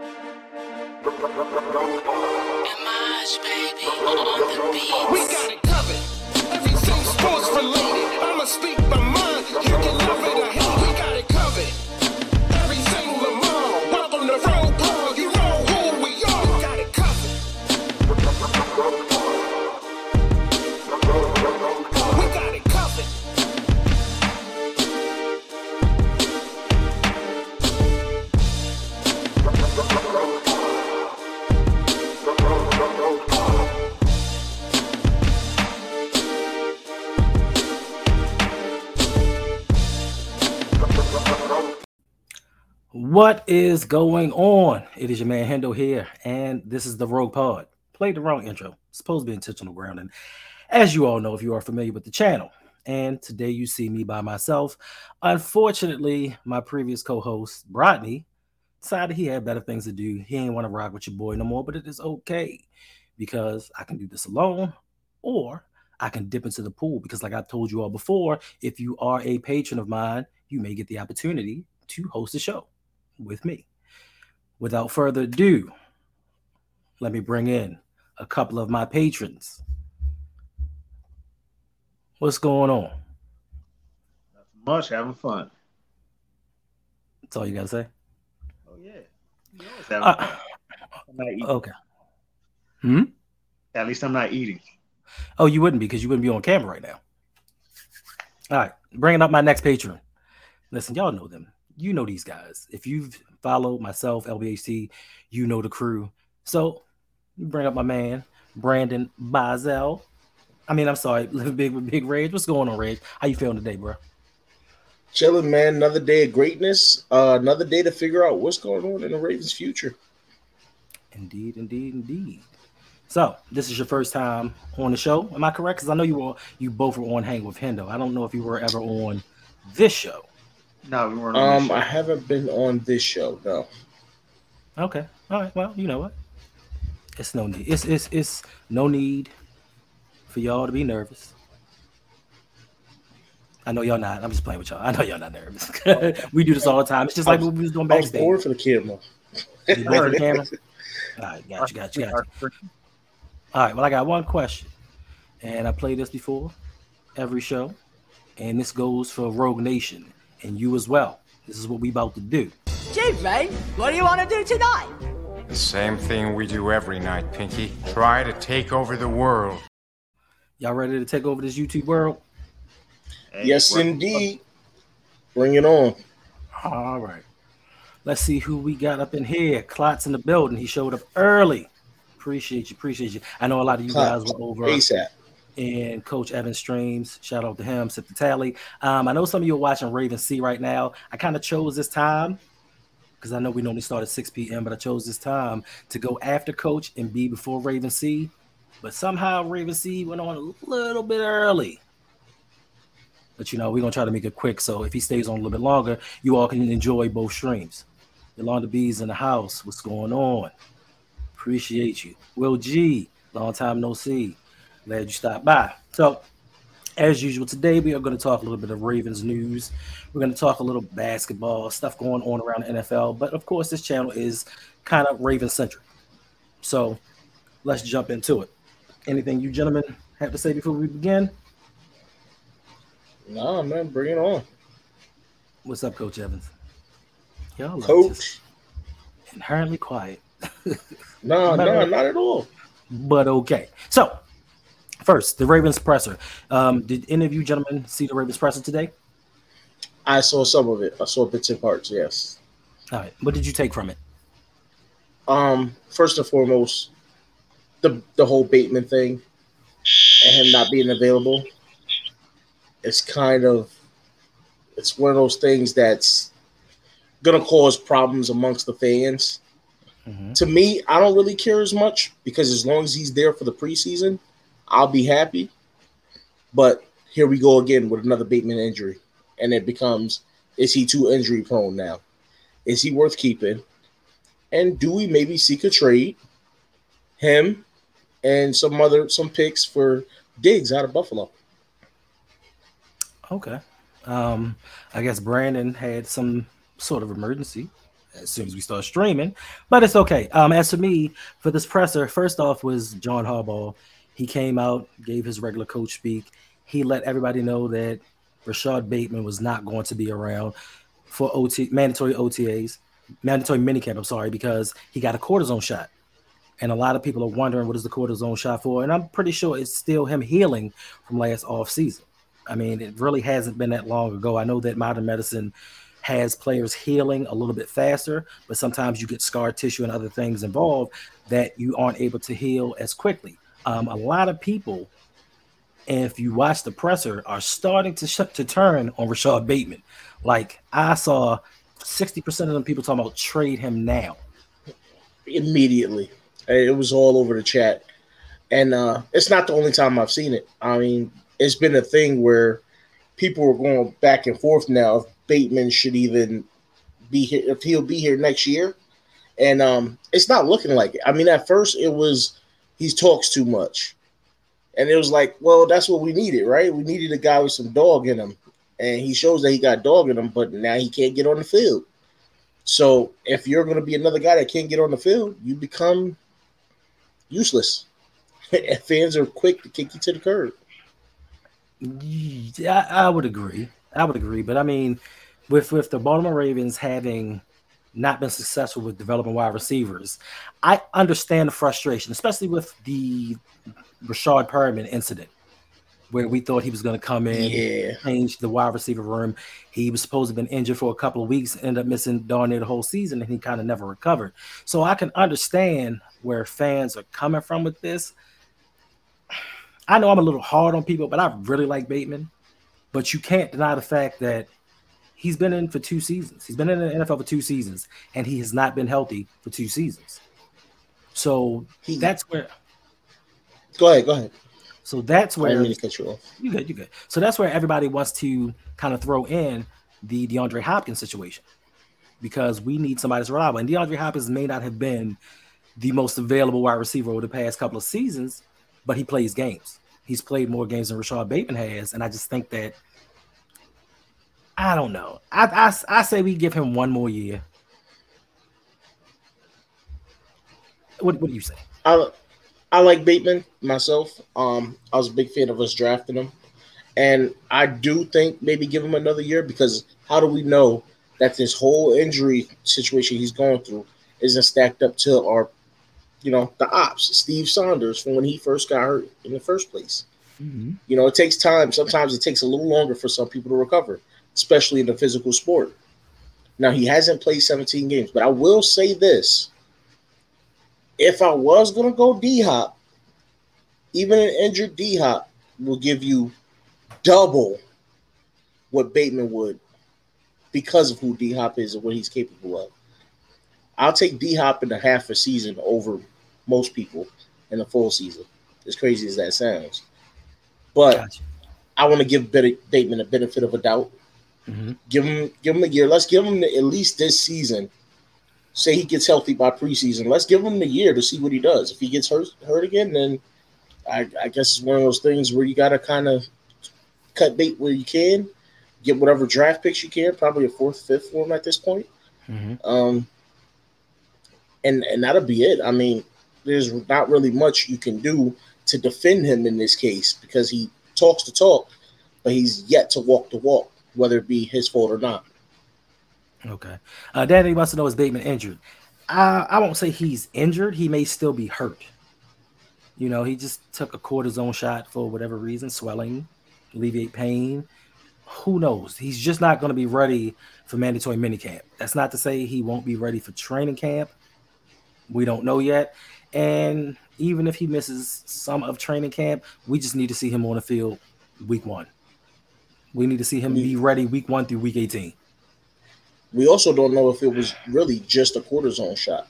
We got it covered. What is going on? It is your man Hendo here, and this is the Rogue Pod. Played the wrong intro. Supposed to be intentional grounding. As you all know, if you are familiar with the channel, and today you see me by myself. Unfortunately, my previous co-host, Brodney, decided he had better things to do. He ain't want to rock with your boy no more, but it is okay because I can do this alone, or I can dip into the pool because, like I told you all before, if you are a patron of mine, you may get the opportunity to host a show with me. Without further ado, let me bring in a couple of my patrons. What's going on? Much having fun. That's all you gotta say. Oh yeah. You Uh, fun. I'm not eating. okay. Hmm. At least I'm not eating. Oh, you wouldn't be because you wouldn't be on camera right now. All right, bringing up my next patron. Listen, y'all know them. You know these guys. If you've followed myself, LBHC, you know the crew. So, bring up my man, Brandon Bazel. I mean, I'm sorry, Living Big with Big Rage. What's going on, Rage? How you feeling today, bro? Chilling, man. Another day of greatness. Uh, another day to figure out what's going on in the Ravens' future. Indeed, indeed, indeed. So, this is your first time on the show. Am I correct? Because I know you were you both were on Hang with Hendo. I don't know if you were ever on this show. No, we weren't on Um, I haven't been on this show. No. Okay. All right. Well, you know what? It's no need. It's it's it's no need for y'all to be nervous. I know y'all not. I'm just playing with y'all. I know y'all not nervous. we do this all the time. It's just like what we was doing I was backstage. for the camera. You for the camera? All right, got you, got you, got you. All right. Well, I got one question, and I played this before every show, and this goes for Rogue Nation and you as well. This is what we about to do. Gee, Ray, what do you want to do tonight? The same thing we do every night, Pinky. Try to take over the world. Y'all ready to take over this YouTube world? Hey, Yes, we're- indeed. Bring it on. All right. Let's see who we got up in here. Klotz in the building. He showed up early. Appreciate you. Appreciate you. I know a lot of you guys were over ASAP. And Coach Evan Streams. Shout out to him. Sip the tally. Um, I know some of you are watching Raven C right now. I kind of chose this time because I know we normally start at 6 p.m., but I chose this time to go after Coach and be before Raven C. But somehow Raven C went on a little bit early. But you know, we're gonna try to make it quick. So if he stays on a little bit longer, you all can enjoy both streams. Yolanda B's in the house. What's going on? Appreciate you. Will G, long time no see. Glad you stopped by. So, as usual, today we are going to talk a little bit of Ravens news. We're going to talk a little basketball stuff going on around the NFL. But of course, this channel is kind of Raven centric. So, let's jump into it. Anything you gentlemen have to say before we begin? Nah, man. Bring it on. What's up, Coach Evans? Y'all Coach. inherently quiet. No, no, not at all. but okay. So, first, the Ravens presser. Um, did any of you gentlemen see the Ravens presser today? I saw some of it. I saw bits and parts, yes. All right. What did you take from it? Um, first and foremost, the the whole Bateman thing and him not being available. It's kind of it's one of those things that's gonna cause problems amongst the fans. Mhm. To me, I don't really care as much because as long as he's there for the preseason, I'll be happy. But here we go again with another Bateman injury, and it becomes: is he too injury prone now? Is he worth keeping? And do we maybe seek a trade? Him and some other some picks for Diggs out of Buffalo. Okay. Um, I guess Brandon had some sort of emergency. as soon as we start streaming, but it's okay. Um, as for me, for this presser, first off was John Harbaugh. He came out, gave his regular coach speak. He let everybody know that Rashod Bateman was not going to be around for OT mandatory OTAs, mandatory minicamp. I'm sorry, because he got a cortisone shot. And a lot of people are wondering what is the cortisone shot for. And I'm pretty sure it's still him healing from last off season. I mean, it really hasn't been that long ago. I know that modern medicine has players healing a little bit faster, but sometimes you get scar tissue and other things involved that you aren't able to heal as quickly. Um, a lot of people, if you watch the presser, are starting to sh- to turn on Rashod Bateman. Like I saw, sixty percent of them people talking about trade him now. immediately. It was all over the chat. And uh, it's not the only time I've seen it. I mean, it's been a thing where people are going back and forth now if Bateman should even be here, if he'll be here next year. And um, it's not looking like it. I mean, at first it was he talks too much. And it was like, well, that's what we needed, right? We needed a guy with some dog in him. And he shows that he got dog in him, but now he can't get on the field. So if you're going to be another guy that can't get on the field, you become useless. Fans are quick to kick you to the curb. Yeah, I would agree. I would agree. But I mean, with with the Baltimore Ravens having not been successful with developing wide receivers, I understand the frustration, especially with the Rashad Perriman incident, where we thought he was going to come in, Yeah. change the wide receiver room. He was supposed to have been injured for a couple of weeks, ended up missing darn near the whole season, and he kind of never recovered. So I can understand where fans are coming from with this. I know I'm a little hard on people, but I really like Bateman. But you can't deny the fact that he's been in for two seasons. He's been in the NFL for two seasons, and he has not been healthy for two seasons. So He- that's where. Go ahead, go ahead. So that's I where didn't mean to cut you off. you good, you good. So that's where everybody wants to kind of throw in the DeAndre Hopkins situation because we need somebody that's reliable. And DeAndre Hopkins may not have been the most available wide receiver over the past couple of seasons, but he plays games. He's played more games than Rashod Bateman has, and I just think that I don't know. I I, I say we give him one more year. What what do you say? I I like Bateman myself. Um, I was a big fan of us drafting him, and I do think maybe give him another year because how do we know that this whole injury situation he's going through isn't stacked up to our, you know, the ops, Steve Saunders from when he first got hurt in the first place. You know, it takes time. Sometimes it takes a little longer for some people to recover, especially in the physical sport. Now he hasn't played 17 games, but I will say this if I was gonna go D Hop, even an injured D Hop will give you double what Bateman would because of who D Hop is and what he's capable of. I'll take D Hop in a half a season over most people in a full season. As crazy as that sounds, but Gotcha. I want to give Bateman a benefit of a doubt. Mhm. Give him, give him a year. Let's give him the, at least this season. Say he gets healthy by preseason. Let's give him the year to see what he does. If he gets hurt, hurt again, then I, I guess it's one of those things where you got to kind of cut bait where you can, get whatever draft picks you can, probably a fourth, fifth for him at this point. Mhm. Um, and and that'll be it. I mean, there's not really much you can do to defend him in this case because he talks the talk, but he's yet to walk the walk, whether it be his fault or not. Okay. Uh, Danny wants to know is Bateman injured? I, I won't say he's injured. He may still be hurt. You know, he just took a cortisone shot for whatever reason, swelling, alleviate pain. Who knows? He's just not going to be ready for mandatory minicamp. That's not to say he won't be ready for training camp. We don't know yet. And even if he misses some of training camp, we just need to see him on the field week one. We need to see him be ready week one through week 18. We also don't know if it was really just a cortisone shot.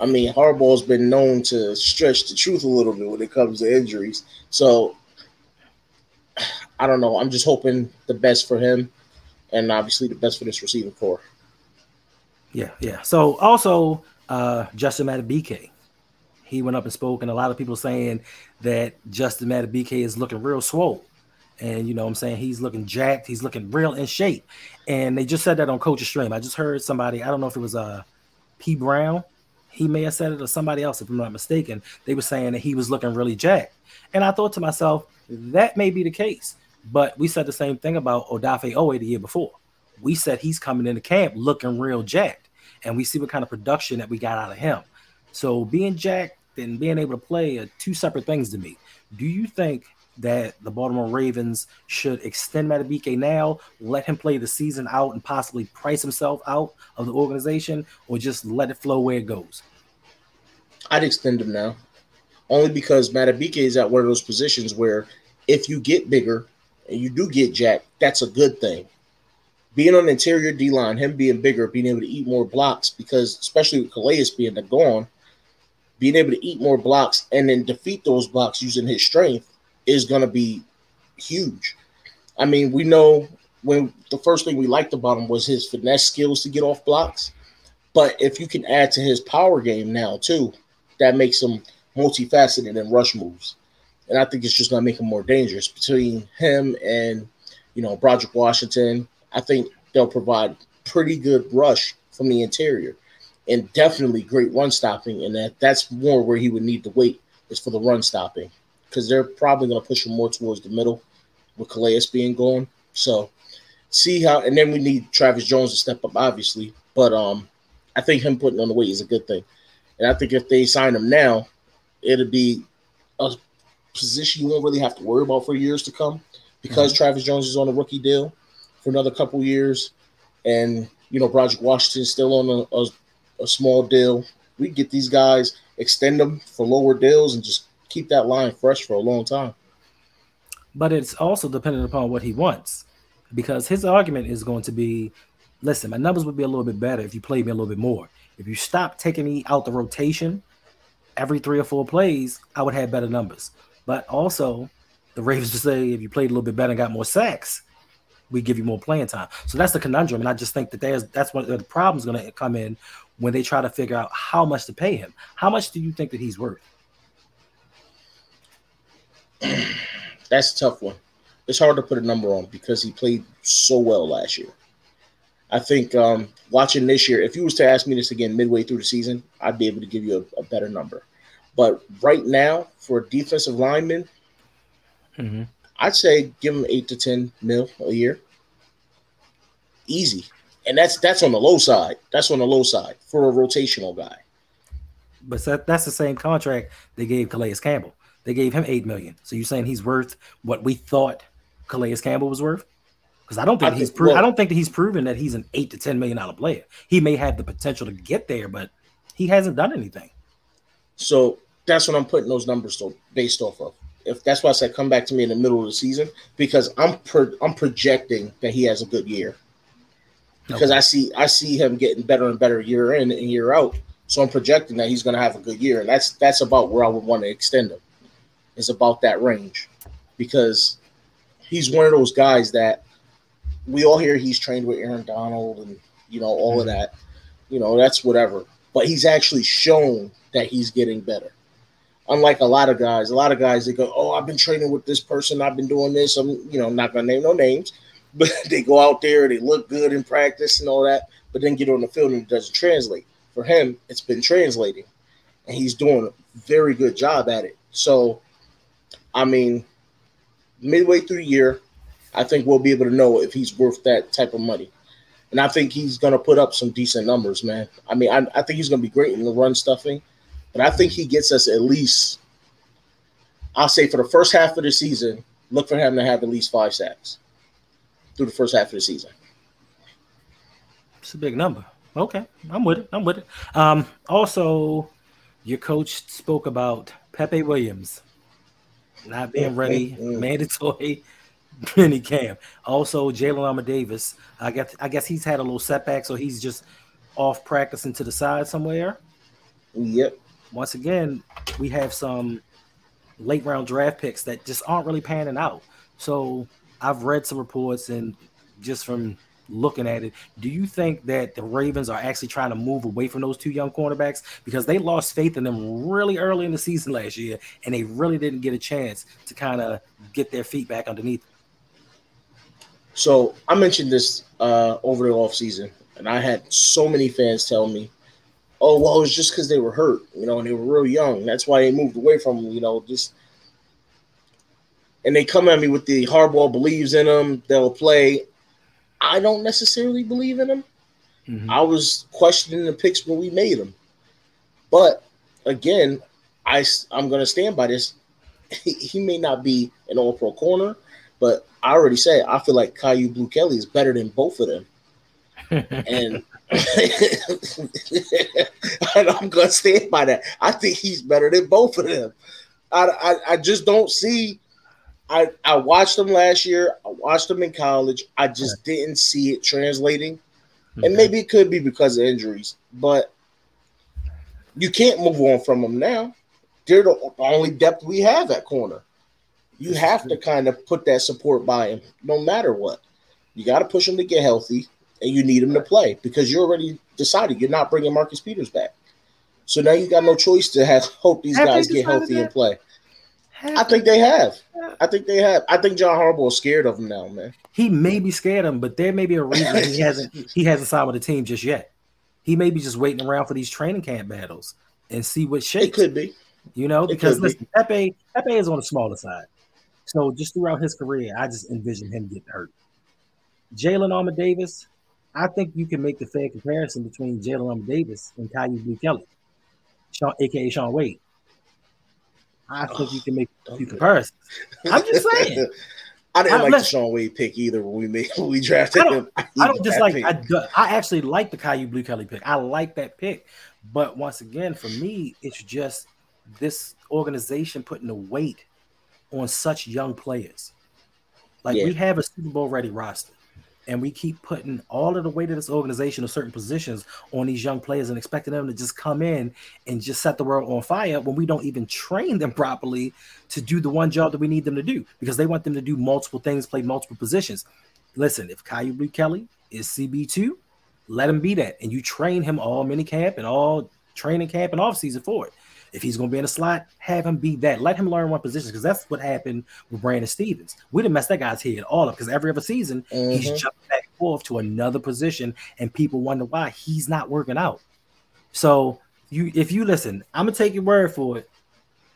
I mean, Harbaugh's been known to stretch the truth a little bit when it comes to injuries. So I don't know. I'm just hoping the best for him and obviously the best for this receiving corps. Yeah, yeah. So also, uh, Justin Madubuike, he went up and spoke, and a lot of people saying that Justin Madubuike is looking real swole. And you know what I'm saying? He's looking jacked, he's looking real in shape. And they just said that on Coach's stream. I just heard somebody, I don't know if it was uh P. Brown, he may have said it or somebody else, if I'm not mistaken. They were saying that he was looking really jacked. And I thought to myself, that may be the case. But we said the same thing about Odafe Oweh the year before. We said he's coming into camp looking real jacked. And we see what kind of production that we got out of him. So being jacked and being able to play are two separate things to me. Do you think that the Baltimore Ravens should extend Madubuike now, let him play the season out and possibly price himself out of the organization, or just let it flow where it goes? I'd extend him now, only because Madubuike is at one of those positions where if you get bigger and you do get jacked, that's a good thing. Being on the interior D line, him being bigger, being able to eat more blocks, because especially with Calais being the gone, being able to eat more blocks and then defeat those blocks using his strength is going to be huge. I mean, we know when the first thing we liked about him was his finesse skills to get off blocks. But if you can add to his power game now too, that makes him multifaceted in rush moves. And I think it's just going to make him more dangerous between him and, you know, Broderick Washington. I think they'll provide pretty good rush from the interior and definitely great run stopping. And that that's more where he would need to wait is for the run stopping because they're probably going to push him more towards the middle with Calais being gone. So see how, and then we need Travis Jones to step up, obviously. But um, I think him putting on the weight is a good thing, and I think if they sign him now, it'll be a position you won't really have to worry about for years to come because mm-hmm. Travis Jones is on a rookie deal for another couple years, and you know Broderick Washington's still on a, a, a small deal. We get these guys, extend them for lower deals, and just keep that line fresh for a long time. But it's also dependent upon what he wants, because his argument is going to be, listen, my numbers would be a little bit better if you played me a little bit more. If you stop taking me out the rotation every three or four plays, I would have better numbers. But also, the Ravens would say if you played a little bit better and got more sacks, we give you more playing time. So that's the conundrum, and I just think that there's that's what the problem's going to come in when they try to figure out how much to pay him. How much do you think that he's worth? That's a tough one. It's hard to put a number on because he played so well last year. I think um, watching this year, if you was to ask me this again midway through the season, I'd be able to give you a, a better number. But right now, for a defensive lineman, mm-hmm. I'd say give him eight to ten mil a year, easy. And that's that's on the low side. That's on the low side for a rotational guy. But that's the same contract they gave Calais Campbell. They gave him eight million. So you're saying he's worth what we thought Calais Campbell was worth? Because I don't think I he's pro- well, I don't think that he's proven that he's an eight to ten million dollar player. He may have the potential to get there, but he hasn't done anything. So that's what I'm putting those numbers based off of. If that's why I said come back to me in the middle of the season, because I'm pro- I'm projecting that he has a good year. Because okay. I see I see him getting better and better year in and year out. So I'm projecting that he's going to have a good year, and that's that's about where I would want to extend him is about that range because he's one of those guys that we all hear he's trained with Aaron Donald and you know all mm-hmm. of that. You know, that's whatever. But he's actually shown that he's getting better. Unlike a lot of guys, a lot of guys they go, "Oh, I've been training with this person. I've been doing this. I'm, you know, not gonna name no names, but they go out there, they look good in practice and all that, but then get on the field and it doesn't translate. For him, it's been translating, and he's doing a very good job at it. So I mean, midway through the year, I think we'll be able to know if he's worth that type of money. And I think he's going to put up some decent numbers, man. I mean, I, I think he's going to be great in the run stuffing, but I think he gets us at least, I'll say for the first half of the season, look for him to have at least five sacks through the first half of the season. It's a big number. Okay, I'm with it. I'm with it. Um, also, your coach spoke about Pepe Williams not being ready, mandatory mini camp. Also, Jalyn Armour-Davis. I guess I guess he's had a little setback, so he's just off practicing to the side somewhere. Yep. Once again, we have some late round draft picks that just aren't really panning out. So I've read some reports and just from looking at it, do you think that the Ravens are actually trying to move away from those two young cornerbacks because they lost faith in them really early in the season last year and they really didn't get a chance to kind of get their feet back underneath? So I mentioned this uh, over the offseason, and I had so many fans tell me oh well, it's just because they were hurt, you know, and they were real young. That's why they moved away from him, you know, just. And they come at me with the Harbaugh believes in them. They'll play. I don't necessarily believe in them. Mhm. I was questioning the picks when we made them, but again, I am going to stand by this. He, he may not be an All Pro corner, but I already said I feel like Kyu Blu Kelly is better than both of them, and and I'm going to stand by that. I think he's better than both of them. I, I, I just don't see. I, I watched them last year. I watched them in college. I just didn't see it translating. And maybe it could be because of injuries, but you can't move on from them now. They're the only depth we have at corner. You have to kind of put that support by him, no matter what. You got to push him to get healthy, and you need him to play because you already decided you're not bringing Marcus Peters back. So now you got no choice to have hope these Have guys get healthy that? and play. I think they have. I think they have. I think John Harbaugh is scared of him now, man. he may be scared of him, but there may be a reason he hasn't he hasn't signed with the team just yet. He may be just waiting around for these training camp battles and see what It could be. You know, It because could be. listen, Pepe Pepe is on the smaller side. So just throughout his career, I just envision him getting hurt. Jalyn Armour-Davis, I think you can make the fair comparison between Jalyn Armour-Davis and Kyu Blu Kelly, Sean, aka Shaun Wade. I think you can make a few comparisons. I'm just saying. I didn't I- like the Shaun Wade pick either when we made when we drafted I him. I don't hated just like. I, I actually like the Kyu Blu Kelly pick. I like that pick. But once again, for me, it's just this organization putting the weight on such young players. Like we have a Super Bowl ready roster, and we keep putting all of the weight of this organization of certain positions on these young players and expecting them to just come in and just set the world on fire when we don't even train them properly to do the one job that we need them to do because they want them to do multiple things, play multiple positions. Listen, if Kyu Blu Kelly is CB2, let him be that. And you train him all mini camp and all training camp and off season for it. If he's going to be in a slot, have him be that. Let him learn one position because that's what happened with Brandon Stephens. We didn't mess that guy's head all up because every other season he's Mhm. jumping back and forth to another position, and people wonder why he's not working out. So you, if you listen, I'm gonna take your word for it.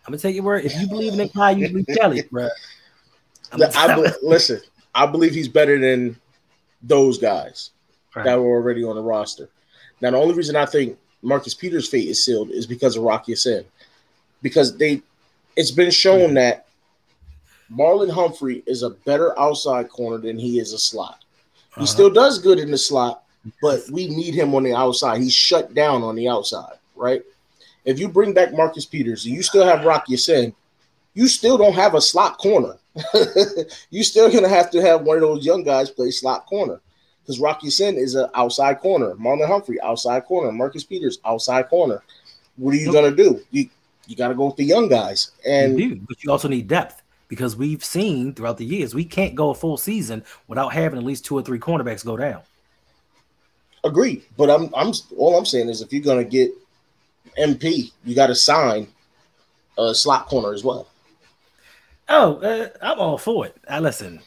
I'm gonna take your word. If you believe in Kyu Blu Kelly, bro, I be- listen, I believe he's better than those guys Right. that were already on the roster. Now, the only reason I think Marcus Peters' fate is sealed is because of Rock Ya-Sin. Because they it's been shown that Marlon Humphrey is a better outside corner than he is a slot. He Uh-huh. still does good in the slot, but we need him on the outside. He's shut down on the outside, right? If you bring back Marcus Peters and you still have Rock Ya-Sin, you still don't have a slot corner. you still gonna have to have one of those young guys play slot corner because Rock Ya-Sin is an outside corner. Marlon Humphrey outside corner. Marcus Peters outside corner. What are you gonna do? You you got to go with the young guys. And you do, but you also need depth because we've seen throughout the years we can't go a full season without having at least two or three cornerbacks go down. Agreed, but I'm I'm all I'm saying is if you're gonna get MP, you got to sign a slot corner as well. Oh, uh, I'm all for it. I listen.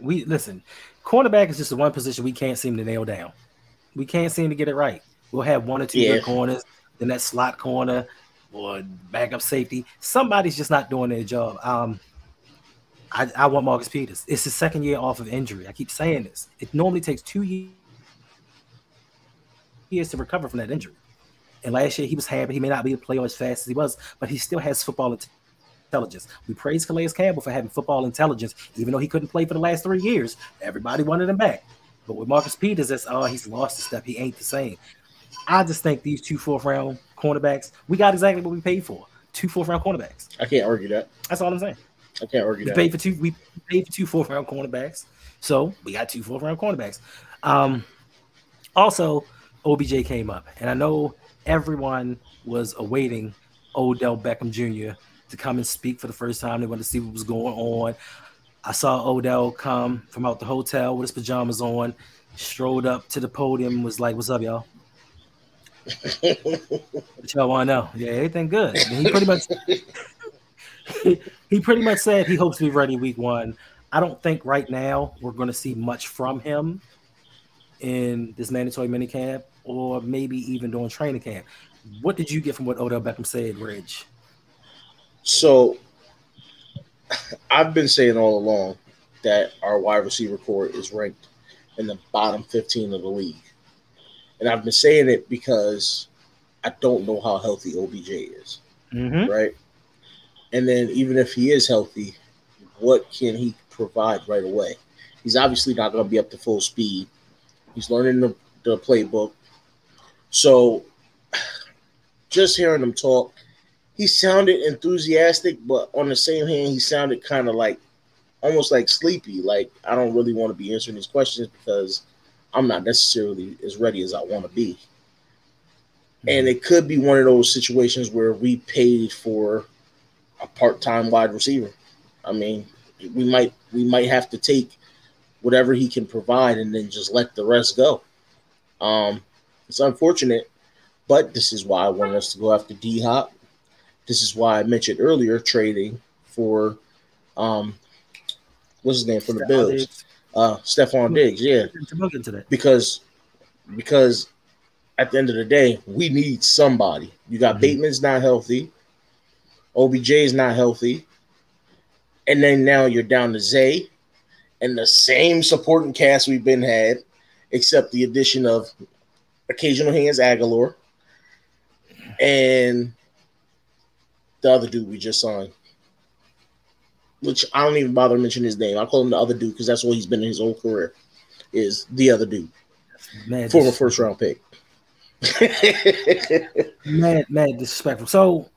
We listen. Cornerback is just the one position we can't seem to nail down. We can't seem to get it right. We'll have one or two Yeah. good corners, then that slot corner or backup safety. Somebody's just not doing their job. Um, I, I want Marcus Peters. It's his second year off of injury. I keep saying this. It normally takes two ye- years to recover from that injury. And last year he was happy. He may not be a player as fast as he was, but he still has football int- intelligence. We praise Calais Campbell for having football intelligence, even though he couldn't play for the last three years. Everybody wanted him back. But with Marcus Peters, that's oh, he's lost a step. He ain't the same. I just think these two fourth round cornerbacks, we got exactly what we paid for. Two fourth round cornerbacks. I can't argue that. That's all I'm saying. I can't argue We that. paid for two. We paid for two fourth round cornerbacks, so we got two fourth round cornerbacks. Um, also, OBJ came up, and I know everyone was awaiting Odell Beckham Jr. to come and speak for the first time. They wanted to see what was going on. I saw Odell come from out the hotel with his pajamas on, strode up to the podium, was like, "What's up, y'all?" what y'all want to know? Yeah, everything good. And he pretty much he, he pretty much said he hopes to be ready week one. I don't think right now we're going to see much from him in this mandatory minicamp or maybe even during training camp. What did you get from what Odell Beckham said, Reg? So I've been saying all along that our wide receiver corps is ranked in the bottom 15 of the league. And I've been saying it because I don't know how healthy OBJ is, Mm-hmm. right? And then even if he is healthy, what can he provide right away? He's obviously not going to be up to full speed. He's learning the, the playbook. So just hearing him talk, he sounded enthusiastic, but on the same hand, he sounded kind of like almost like sleepy. Like I don't really want to be answering these questions because I'm not necessarily as ready as I want to be. And it could be one of those situations where we paid for a part-time wide receiver. I mean, we might we might have to take whatever he can provide and then just let the rest go. Um, it's unfortunate, but this is why I wanted us to go after D Hop. This is why I mentioned earlier trading for um what's his name from the Bills? Uh Stefon Diggs, yeah. To look into that. Because because at the end of the day, we need somebody. You got Mhm. Bateman's not healthy, OBJ is not healthy, and then now you're down to Zay and the same supporting cast we've been had, except the addition of occasional hands Agholor and the other dude we just signed. Which I don't even bother mentioning his name. I call him the other dude because that's what he's been in his whole career. Is the other dude, Man, former dis- first round pick. mad, mad disrespectful. So,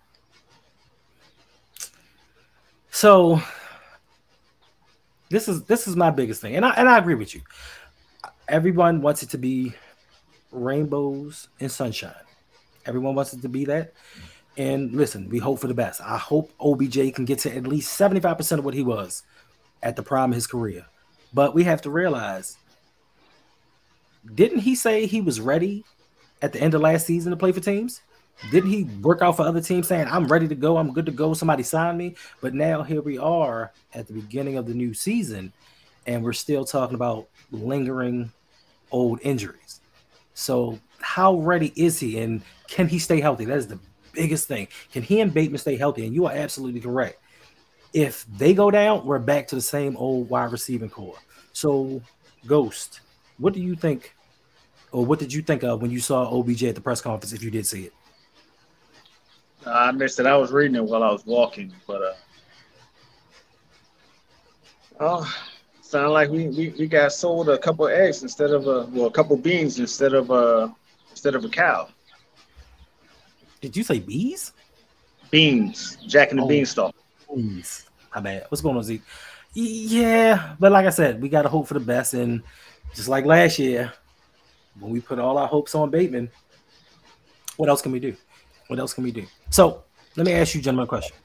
so this is this is my biggest thing, and I and I agree with you. Everyone wants it to be rainbows and sunshine. Everyone wants it to be that. And listen, we hope for the best. I hope OBJ can get to at least 75% of what he was at the prime of his career. But we have to realize didn't he say he was ready at the end of last season to play for teams? Didn't he work out for other teams saying, I'm ready to go, I'm good to go, somebody sign me? But now here we are at the beginning of the new season, and we're still talking about lingering old injuries. So, how ready is he, and can he stay healthy? That is the biggest thing. Can he and Bateman stay healthy? And you are absolutely correct. If they go down, we're back to the same old wide receiving corps. So, Ghost, what do you think, or what did you think of when you saw OBJ at the press conference? If you did see it, I missed it. I was reading it while I was walking, but uh, oh, sound like we, we, we got sold a couple eggs instead of a well, a couple beans instead of a instead of a cow. Did you say bees? Beans, Jack and the Oh. Beanstalk. Beans. My bad. What's going on, Zeke? Yeah, but like I said, we got to hope for the best, and just like last year, when we put all our hopes on Bateman, what else can we do? What else can we do? So let me ask you, gentlemen, a question.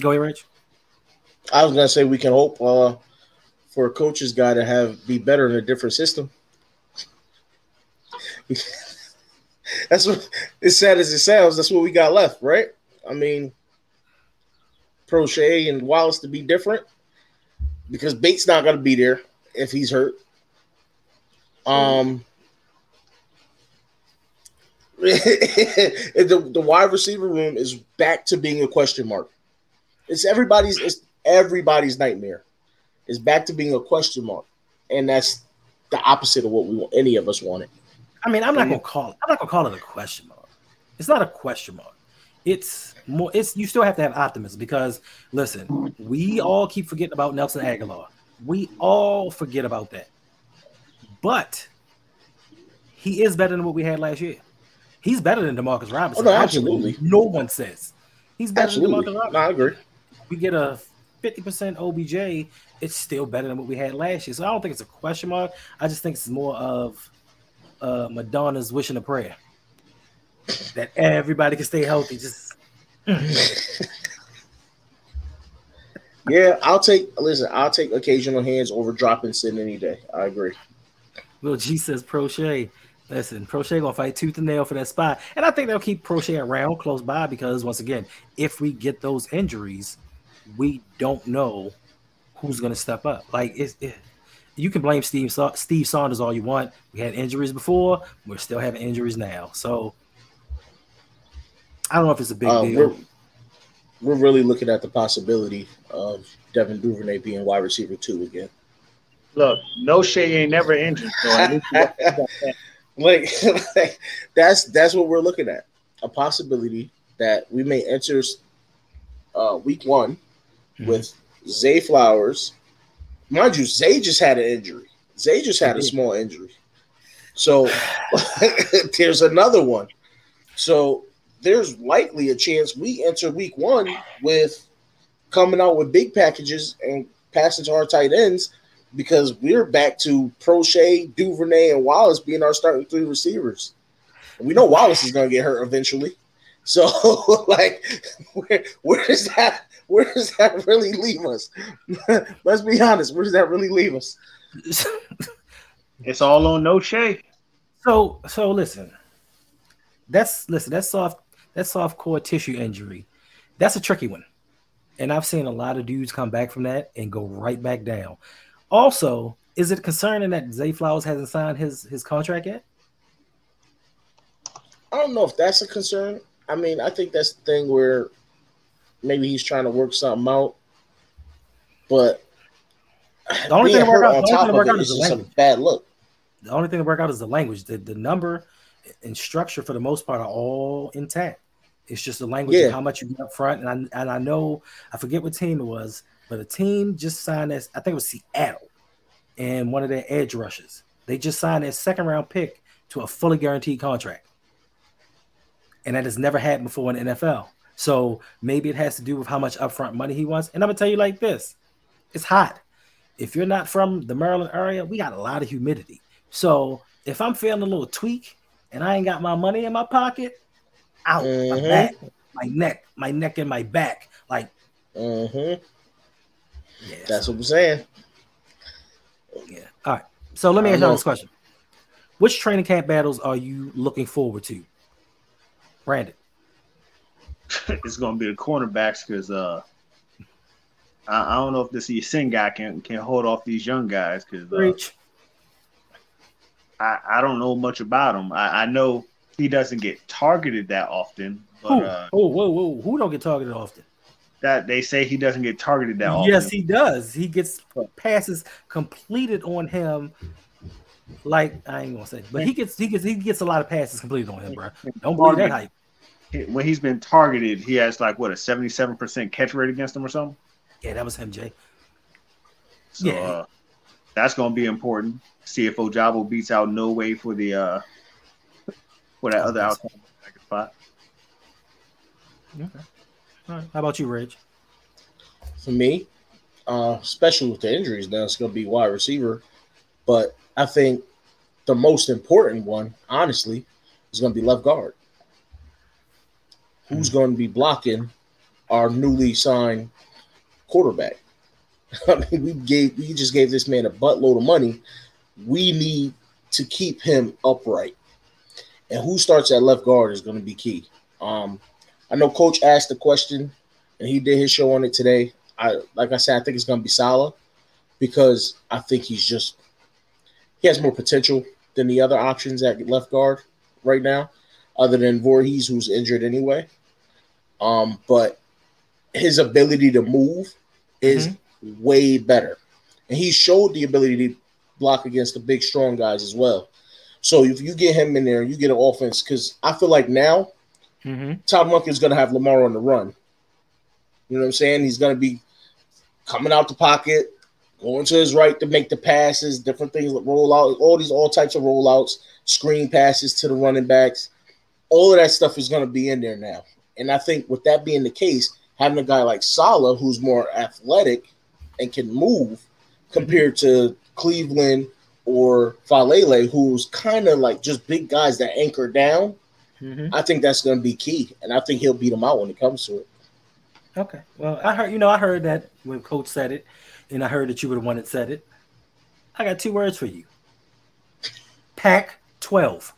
Go ahead, Rich. I was gonna say we can hope uh, for a coach's guy to have be better in a different system. that's what as sad as it sounds. That's what we got left, right? I mean, Proche and Wallace to be different because Bates not gonna be there if he's hurt. Um, the, the wide receiver room is back to being a question mark. It's everybody's it's everybody's nightmare. It's back to being a question mark. And that's the opposite of what we want any of us wanted. I mean, I'm not gonna call. It, I'm not gonna call it a question mark. It's not a question mark. It's more. It's you still have to have optimism because listen, we all keep forgetting about Nelson Agholor. We all forget about that. But he is better than what we had last year. He's better than Demarcus Robinson. Oh, no, absolutely. No one says he's better Absolutely. than No, Demarcus I agree. We get a 50% OBJ. It's still better than what we had last year. So I don't think it's a question mark. I just think it's more of uh, Madonna's wishing a prayer that everybody can stay healthy. Just Yeah, I'll take listen, I'll take occasional hands over dropping sin any day. I agree. Will G says Proche. Listen, Proche gonna fight tooth and nail for that spot, and I think they'll keep Proche around close by because once again, if we get those injuries, we don't know who's gonna step up. Like it's, it, you can blame Steve Sa- Steve Saunders all you want. We had injuries before, we're still having injuries now. So I don't know if it's a big Uh, deal. we're, we're really looking at the possibility of Devin Duvernay being wide receiver two again. Look, no Shea ain't never injured. So at least you got that. Like, like, that's that's what we're looking at. A possibility that we may enter uh, week one Mhm. with Zay Flowers. Mind you, Zay just had an injury. Zay just had a small injury. So there's another one. So there's likely a chance we enter week one with coming out with big packages and passing to our tight ends because we're back to Proche, Duvernay, and Wallace being our starting three receivers. And we know Wallace is going to get hurt eventually. So, like, where, where does that where does that really leave us? Let's be honest. Where does that really leave us? It's all on no Shea. So so listen. That's listen, that's soft that's soft core tissue injury. That's a tricky one. And I've seen a lot of dudes come back from that and go right back down. Also, is it concerning that Zay Flowers hasn't signed his his contract yet? I don't know if that's a concern. I mean, I think that's the thing where maybe he's trying to work something out. But The only thing to work out, on top to of it is is the just a language. bad look. The only thing to work out is the language. The the number and structure for the most part are all intact. It's just the language Yeah. of how much you get up front. And I and I know I forget what team it was, but a team just signed this. I think it was Seattle, and one of their edge rushes. They just signed their second round pick to a fully guaranteed contract, and that has never happened before in the NFL. So maybe it has to do with how much upfront money he wants. And I'm gonna tell you like this: it's hot. If you're not from the Maryland area, we got a lot of humidity. So if I'm feeling a little tweak and I ain't got my money in my pocket, out my Mhm. back, my neck, my neck and my back, like hmm yeah. That's so, what I'm saying. yeah. All right. So let me ask you this question: Which training camp battles are you looking forward to, Brandon? it's gonna be the cornerbacks because uh, I, I don't know if this Ya-Sin guy can can hold off these young guys because uh, I I don't know much about him. I, I know he doesn't get targeted that often, but Who? uh, oh, whoa, whoa! Who don't get targeted often? that they say he doesn't get targeted that often. Yes, he does. He gets passes completed on him. Like I ain't gonna say, but he gets he gets he gets a lot of passes completed on him, bro. Don't believe that hype. When he's been targeted, he has like what a seventy-seven percent catch rate against him or something. Yeah, that was him, Jay. So Yeah. uh, that's going to be important. See if Ojabo beats out No Way for the uh, for that other outside linebacker spot. All right. How about you, Reg? For me, uh, especially with the injuries now, it's going to be wide receiver. But I think the most important one, honestly, is going to be left guard. Who's going to be blocking our newly signed quarterback? I mean, we gave we just gave this man a buttload of money. We need to keep him upright. And who starts at left guard is going to be key. Um, I know Coach asked the question, and he did his show on it today. I like I said, I think it's going to be Sala because I think he's just he has more potential than the other options at left guard right now, other than Vorhees, who's injured anyway. Um, but his ability to move is way better, and he showed the ability to block against the big, strong guys as well. So if you get him in there, you get an offense because I feel like now Mm-hmm. Todd Monk is going to have Lamar on the run. You know what I'm saying? He's going to be coming out the pocket, going to his right to make the passes, different things roll out, all these all types of rollouts, screen passes to the running backs. All of that stuff is going to be in there now. And I think with that being the case, having a guy like Sala who's more athletic and can move compared to Cleveland or Faalele, who's kind of like just big guys that anchor down. Mm-hmm. I think that's going to be key, and I think he'll beat him out when it comes to it. Okay. Well, I heard you know I heard that when Coach said it, and I heard that you were the one that said it. I got two words for you. Pac twelve.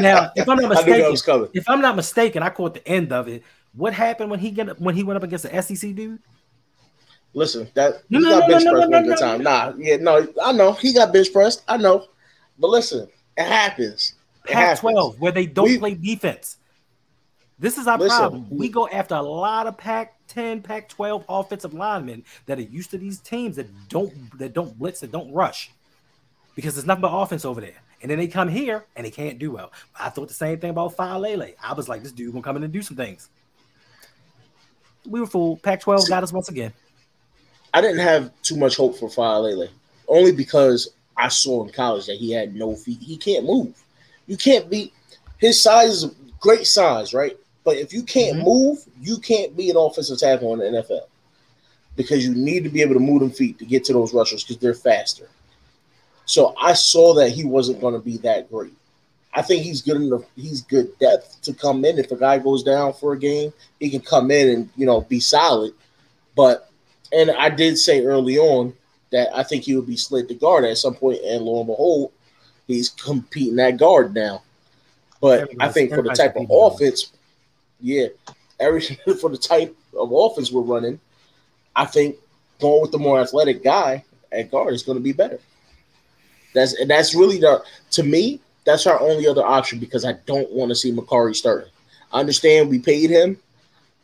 Now, if I'm not mistaken, if I'm not mistaken, I caught the end of it. What happened when he get when he went up against the SEC dude? Listen, that No, he no, got no, bench no, pressed no, one no, good time. Nah, yeah, no, I know he got bench pressed. I know, but listen, it happens. Pac 12, where they don't We- play defense. This is our Listen, problem. We go after a lot of Pac 10, Pac 12 offensive linemen that are used to these teams that don't that don't blitz, that don't rush. Because there's nothing but offense over there. And then they come here and they can't do well. I thought the same thing about Lele. I was like, this dude gonna come in and do some things. We were fooled. Pac 12 got us once again. I didn't have too much hope for Lele, only because I saw in college that he had no feet. He can't move. You can't be his size is great size, right? But if you can't Mhm. move, you can't be an offensive tackle in the NFL because you need to be able to move them feet to get to those rushers because they're faster. So I saw that he wasn't going to be that great. I think he's good enough. He's good depth to come in. If a guy goes down for a game, he can come in and you know be solid. But and I did say early on that I think he would be slid to guard at some point, and lo and behold, he's competing at guard now. But I think for the type of offense, yeah, every for the type of offense we're running, I think going with the more athletic guy at guard is going to be better. That's and that's really the to me that's our only other option because I don't want to see Mekari starting. I understand we paid him,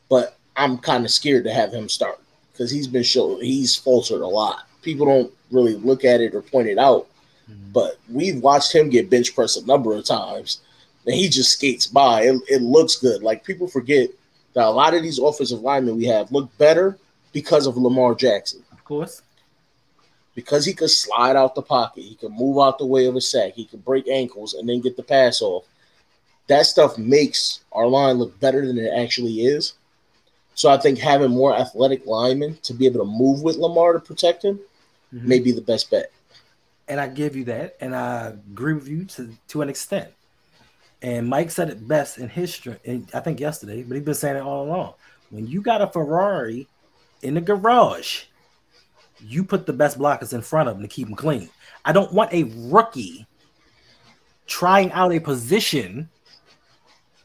but I'm kind of scared to have him start because he's been shown he's faltered a lot. People don't really look at it or point it out, mm-hmm. but we've watched him get bench pressed a number of times, and he just skates by. It, it looks good. Like people forget that a lot of these offensive linemen we have look better because of Lamar Jackson Of course. Because he could slide out the pocket, he could move out the way of a sack, he could break ankles and then get the pass off. That stuff makes our line look better than it actually is. So I think having more athletic linemen to be able to move with Lamar to protect him Mhm. may be the best bet. and I give you that, and I agree with you to to an extent. And Mike said it best in history, and I think yesterday, but he's been saying it all along. When you got a Ferrari in the garage, you put the best blockers in front of them to keep them clean. I don't want a rookie trying out a position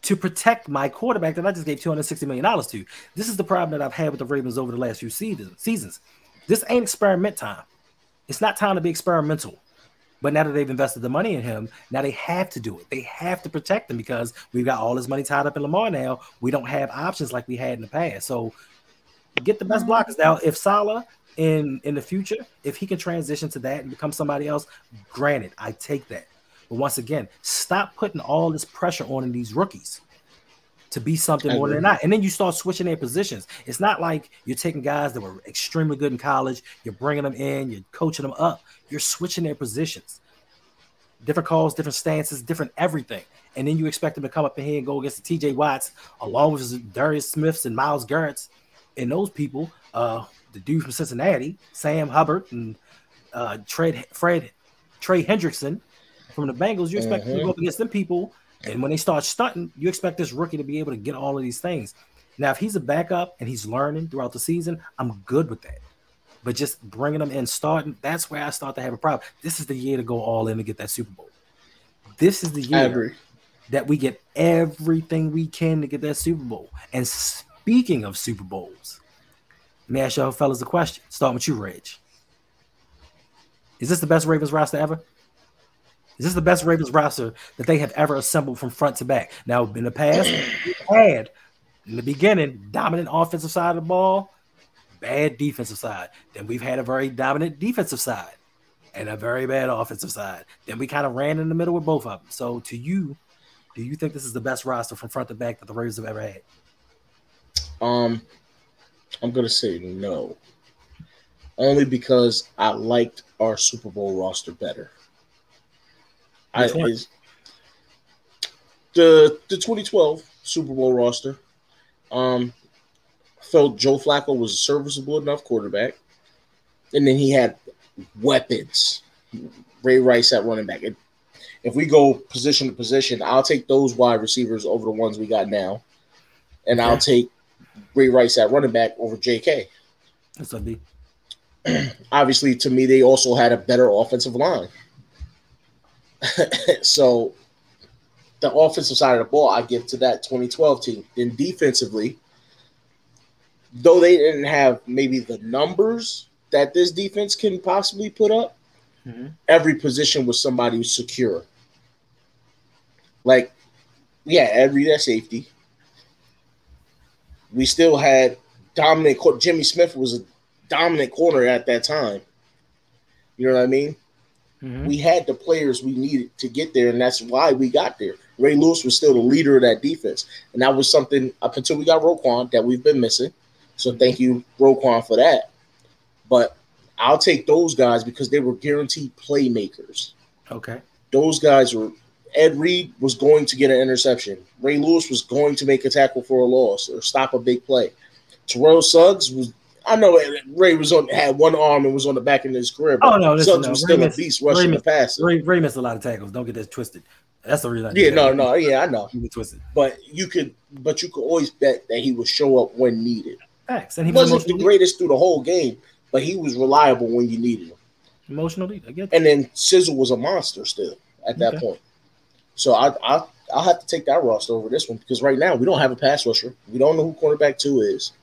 to protect my quarterback that I just gave $260 million to. This is the problem that I've had with the Ravens over the last few seasons. This ain't experiment time. It's not time to be experimental. But now that they've invested the money in him, now they have to do it. They have to protect him because we've got all this money tied up in Lamar now. We don't have options like we had in the past. So get the best mm-hmm. blockers. Now, if Sala in in the future, if he can transition to that and become somebody else, granted, I take that. But once again, stop putting all this pressure on these rookies to be something more than not. And then you start switching their positions. It's not like you're taking guys that were extremely good in college, you're bringing them in, you're coaching them up, you're switching their positions. Different calls, different stances, different everything. And then you expect them to come up in here and go against the TJ Watts, along with Darius Smiths and Myles Garrett's and those people, uh, the dude from Cincinnati, Sam Hubbard and uh, Fred, Fred Trey Hendrickson from the Bengals. You expect them to go up against them people, and when they start stunting, you expect this rookie to be able to get all of these things. Now, if he's a backup and he's learning throughout the season, I'm good with that. But just bringing them in, starting, that's where I start to have a problem. This is the year to go all in to get that Super Bowl. This is the year that we get everything we can to get that Super Bowl. And speaking of Super Bowls, let me ask y'all fellas a question. Starting with you, Reg. Is this the best Ravens roster ever? Is this the best Ravens roster that they have ever assembled from front to back? Now, in the past, had in the beginning dominant offensive side of the ball, bad defensive side. Then we've had a very dominant defensive side and a very bad offensive side. Then we kind of ran in the middle with both of them. So, to you, do you think this is the best roster from front to back that the Ravens have ever had? Um, I'm gonna say no, only because I liked our Super Bowl roster better. I Which one? is the the 2012 Super Bowl roster. Um, felt Joe Flacco was a serviceable enough quarterback, and then he had weapons. Ray Rice at running back. If- If we go position to position, I'll take those wide receivers over the ones we got now, and I'll take Ray Rice at running back over J.K. That's what be. Obviously, to me, they also had a better offensive line. so, the offensive side of the ball, I give to that 2012 team. Then defensively, though they didn't have maybe the numbers that this defense can possibly put up, Mhm. every position was somebody who's secure. Like, yeah, Ed Reed at safety. We still had dominant. Jimmy Smith was a dominant corner at that time. You know what I mean? Mhm. We had the players we needed to get there, and that's why we got there. Ray Lewis was still the leader of that defense, and that was something up until we got Roquan that we've been missing. So thank you, Roquan, for that. But I'll take those guys because they were guaranteed playmakers. Okay. Those guys were. Ed Reed was going to get an interception. Ray Lewis was going to make a tackle for a loss or stop a big play. Terrell Suggs was. I know Ray was on had one arm and was on the back end of his career. but Oh, no, listen, Suggs no, was Ray still a missed- beast Ray rushing the missed- passer. Ray, Ray missed a lot of tackles. Don't get that twisted. That's the reason. I Yeah, no, that. no, yeah, I know. You get twisted. But you could, but you could always bet that he would show up when needed. Facts. And he He was wasn't the greatest through the whole game, but he was reliable when you needed him. emotional leader. I get that. And then Sizzle was a monster still at that Okay. point. So I, I, I'll have to take that roster over this one because right now we don't have a pass rusher. We don't know who cornerback two is.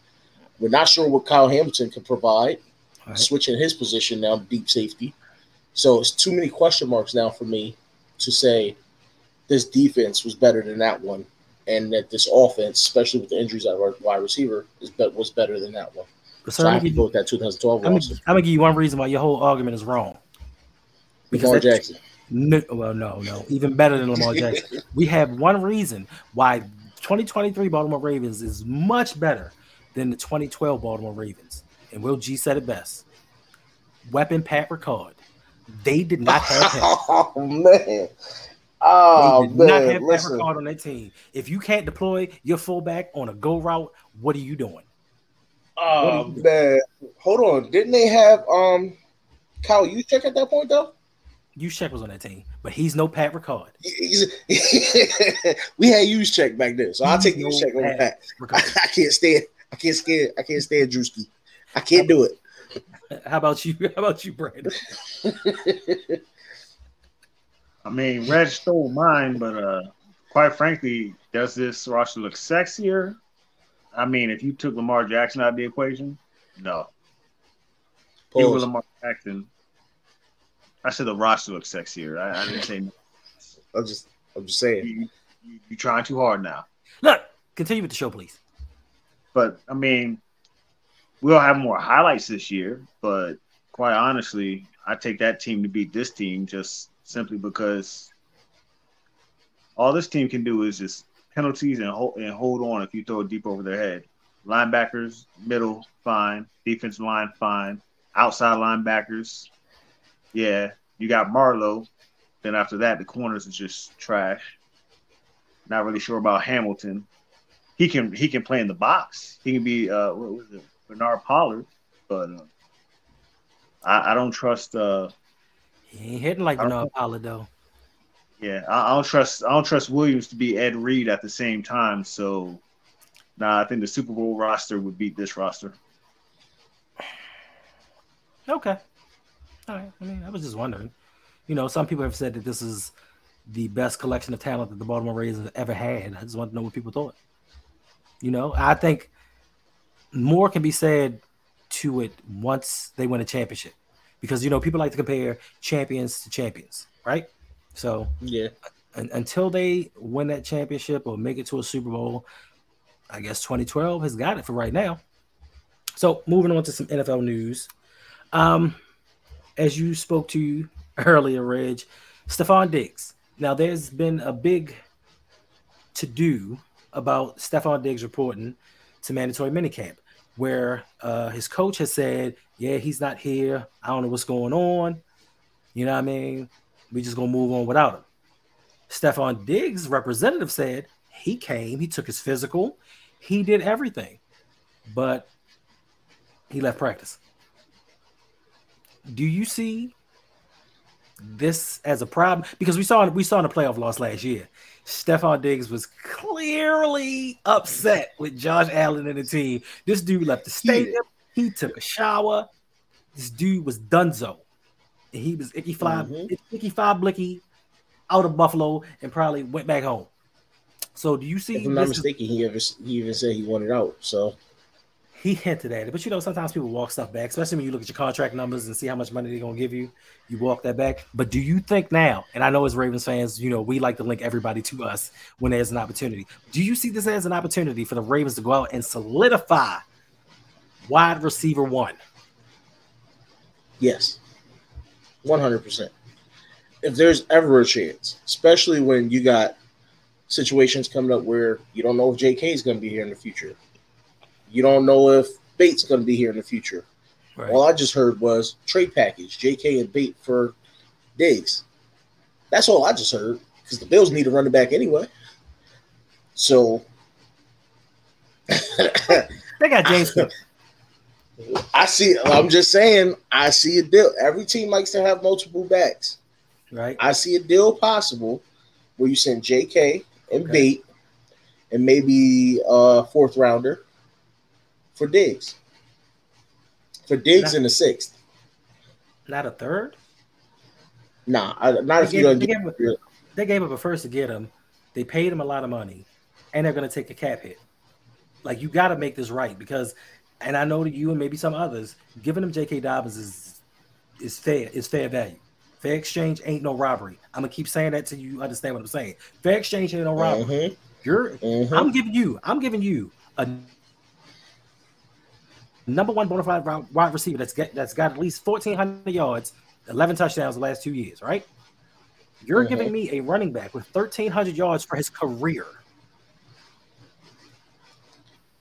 We're not sure what Kyle Hamilton can provide. Right. Switching his position now, deep safety. So it's too many question marks now for me to say this defense was better than that one, and that this offense, especially with the injuries at our wide receiver, is bet was better than that one. But So I I'm have to go give, with that 2012 I'm, gonna, I'm gonna give you one reason why your whole argument is wrong. Lamar Jackson. No, well, no, no, even better than Lamar Jackson. we have one reason why 2023 Baltimore Ravens is much better than the 2012 Baltimore Ravens. And Will G said it best. Weapon Pat Ricard. They did not have him. Oh man. Oh they did not man. have Pat Ricard on that team. If you can't deploy your fullback on a go route, what are you doing? Oh man. Hold on. Didn't they have um Kyle Juszczyk at that point though? Juszczyk was on that team, but he's no Pat Ricard. We had Juszczyk back then, so I'll take He's no Juszczyk over Pat Pat. Ricard. I can't stand. I can't stand. I can't stand Drewski. I can't do it. How about you? How about you, Brandon? I mean, Red stole mine, but uh, quite frankly, does this roster look sexier? I mean, if you took Lamar Jackson out of the equation, no. Even with Pause. Lamar Jackson, I said the roster looks sexier. I, I didn't say. I'm just. I'm just saying. you, you, you're trying too hard now. Look, continue with the show, please. But I mean, we'll have more highlights this year. But quite honestly, I take that team to beat this team just simply because all this team can do is just penalties and hold and hold on if you throw it deep over their head. Linebackers, middle, fine. Defensive line, fine. Outside linebackers, yeah. You got Marlowe. Then after that, the corners is just trash. Not really sure about Hamilton he can he can play in the box. He can be uh what was it Bernard Pollard, but uh, I, I don't trust uh He ain't hitting like Bernard Pollard though. yeah I, I don't trust I don't trust Williams to be Ed Reed at the same time. So nah, I think the Super Bowl roster would beat this roster. Okay. All right. I mean, I was just wondering. You know, some people have said that this is the best collection of talent that the Baltimore Ravens have ever had. I just want to know what people thought. You know, I think more can be said to it once they win a championship. Because, you know, people like to compare champions to champions, right? So Yeah. until they win that championship or make it to a Super Bowl, I guess 2012 has got it for right now. So moving on to some NFL news. Um, as you spoke to earlier, Reg, Stefon Diggs. Now there's been a big to do about Stefon Diggs reporting to mandatory minicamp, where uh, his coach has said, "Yeah, he's not here. I don't know what's going on. You know what I mean? We just gonna move on without him." Stefon Diggs' representative said he came, he took his physical, he did everything, but he left practice. Do you see this as a problem? Because we saw we saw in the playoff loss last year, Stefon Diggs was clearly upset with Josh Allen and the team. This dude left the stadium. He took a shower. This dude was dunzo. He was icky fly, Mhm. icky five blicky out of Buffalo and probably went back home. So do you see If I'm not mistaken, he ever he even said he wanted out. So he hinted at it, but you know, sometimes people walk stuff back, especially when you look at your contract numbers and see how much money they're gonna give you. You walk that back. But do you think now, and I know as Ravens fans, you know, we like to link everybody to us when there's an opportunity. Do you see this as an opportunity for the Ravens to go out and solidify wide receiver one? Yes, one hundred percent. If there's ever a chance, especially when you got situations coming up where you don't know if J.K. is going to be here in the future, you don't know if Bate's going to be here in the future. Right. All I just heard was trade package, J.K. and Bate for Diggs. That's all I just heard because the Bills need a running back anyway. So They got James Cook. I see. I'm just saying. I see a deal. Every team likes to have multiple backs. right? I see a deal possible where you send J.K. and Okay. Bate and maybe a fourth rounder for Diggs. For Diggs Nah. in the sixth. Not a third. Nah, I, not if They you don't gave- get. they They gave up a first to get him. They paid him a lot of money, and they're going to take a cap hit. Like you got to make this right because, and I know that you and maybe some others giving him J.K. Dobbins is is fair. Is fair value. Fair exchange ain't no robbery. I'm gonna keep saying that till you understand what I'm saying. Fair exchange ain't no robbery. Mhm, You're mhm. I'm giving you, I'm giving you a number one bona fide wide receiver that's get, that's got at least 1,400 yards, 11 touchdowns the last two years, right? You're Mhm. giving me a running back with 1,300 yards for his career,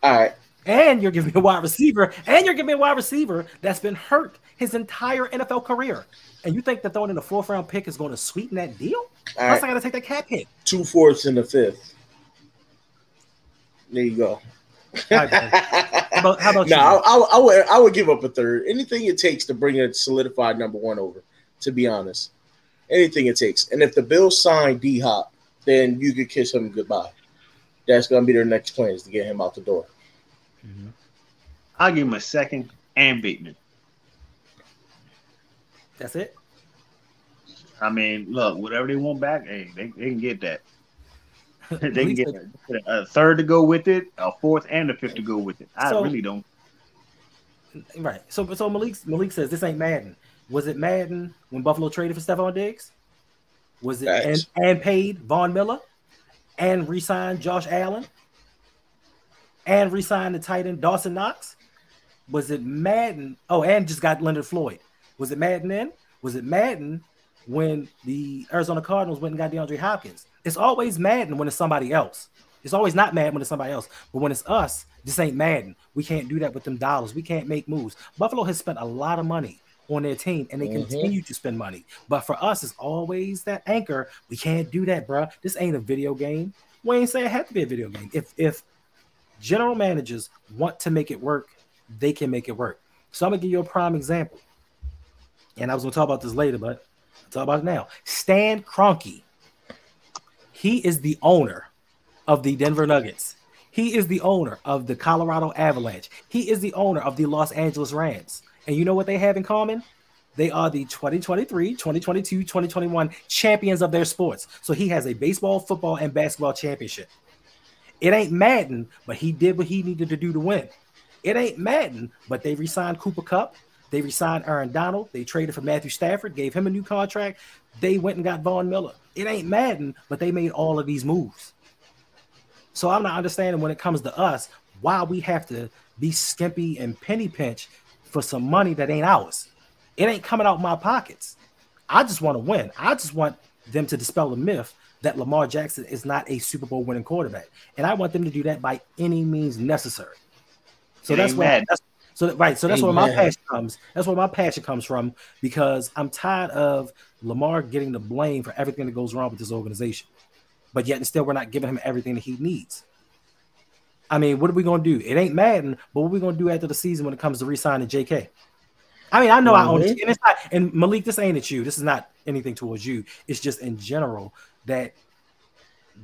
All right. and you're giving me a wide receiver, and you're giving me a wide receiver that's been hurt his entire NFL career. And you think that throwing in a fourth round pick is going to sweeten that deal? All Plus, right. I got to take that cap hit. Two fourths in the fifth. There you go. All right. How about, how about no, you? I, I, I would I would give up a third. Anything it takes to bring a solidified number one over. To be honest, anything it takes. And if the Bills sign D Hop, then you could kiss him goodbye. That's gonna be their next plans to get him out the door. Mm-hmm. I'll give him a second and Bateman. That's it. I mean, look, whatever they want back, hey, they, they can get that. they can get a third to go with it, a fourth and a fifth to go with it. I So- really don't. Right. So so Malik Malik says this ain't Madden. Was it Madden when Buffalo traded for Stefon Diggs? Was it and, and paid Von Miller and re-signed Josh Allen and re-signed the tight end Dawson Knox? Was it Madden? Oh, and just got Leonard Floyd. Was it Madden then? Was it Madden when the Arizona Cardinals went and got DeAndre Hopkins? It's always Madden when it's somebody else. It's always not Madden when it's somebody else. But when it's us, this ain't Madden. We can't do that with them dollars. We can't make moves. Buffalo has spent a lot of money on their team and they Mhm. continue to spend money. But for us, it's always that anchor. We can't do that, bruh. This ain't a video game. We ain't say it had to be a video game. If if general managers want to make it work, they can make it work. So I'm gonna give you a prime example. And I was gonna talk about this later, but I'll talk about it now. Stan Kroenke. He is the owner of the Denver Nuggets. He is the owner of the Colorado Avalanche. He is the owner of the Los Angeles Rams. And you know what they have in common? They are the 2023, 2022, 2021 champions of their sports. So he has a baseball, football, and basketball championship. It ain't Madden, but he did what he needed to do to win. It ain't Madden, but they resigned Cooper Kupp. They resigned Aaron Donald. They traded for Matthew Stafford, gave him a new contract. They went and got Von Miller. It ain't Madden, but they made all of these moves. So I'm not understanding when it comes to us why we have to be skimpy and penny pinch for some money that ain't ours. It ain't coming out my pockets. I just want to win. I just want them to dispel the myth that Lamar Jackson is not a Super Bowl winning quarterback, and I want them to do that by any means necessary. So It that's where that's, so that- right. So that's where my passion comes. That's where my passion comes from because I'm tired of Lamar getting the blame for everything that goes wrong with this organization, but yet and still we're not giving him everything that he needs. I mean, what are we gonna do? It ain't Madden, but what are we gonna do after the season when it comes to re-signing J.K.? I mean, I know I own it, and it's not. And Malik, this ain't at you. This is not anything towards you. It's just in general that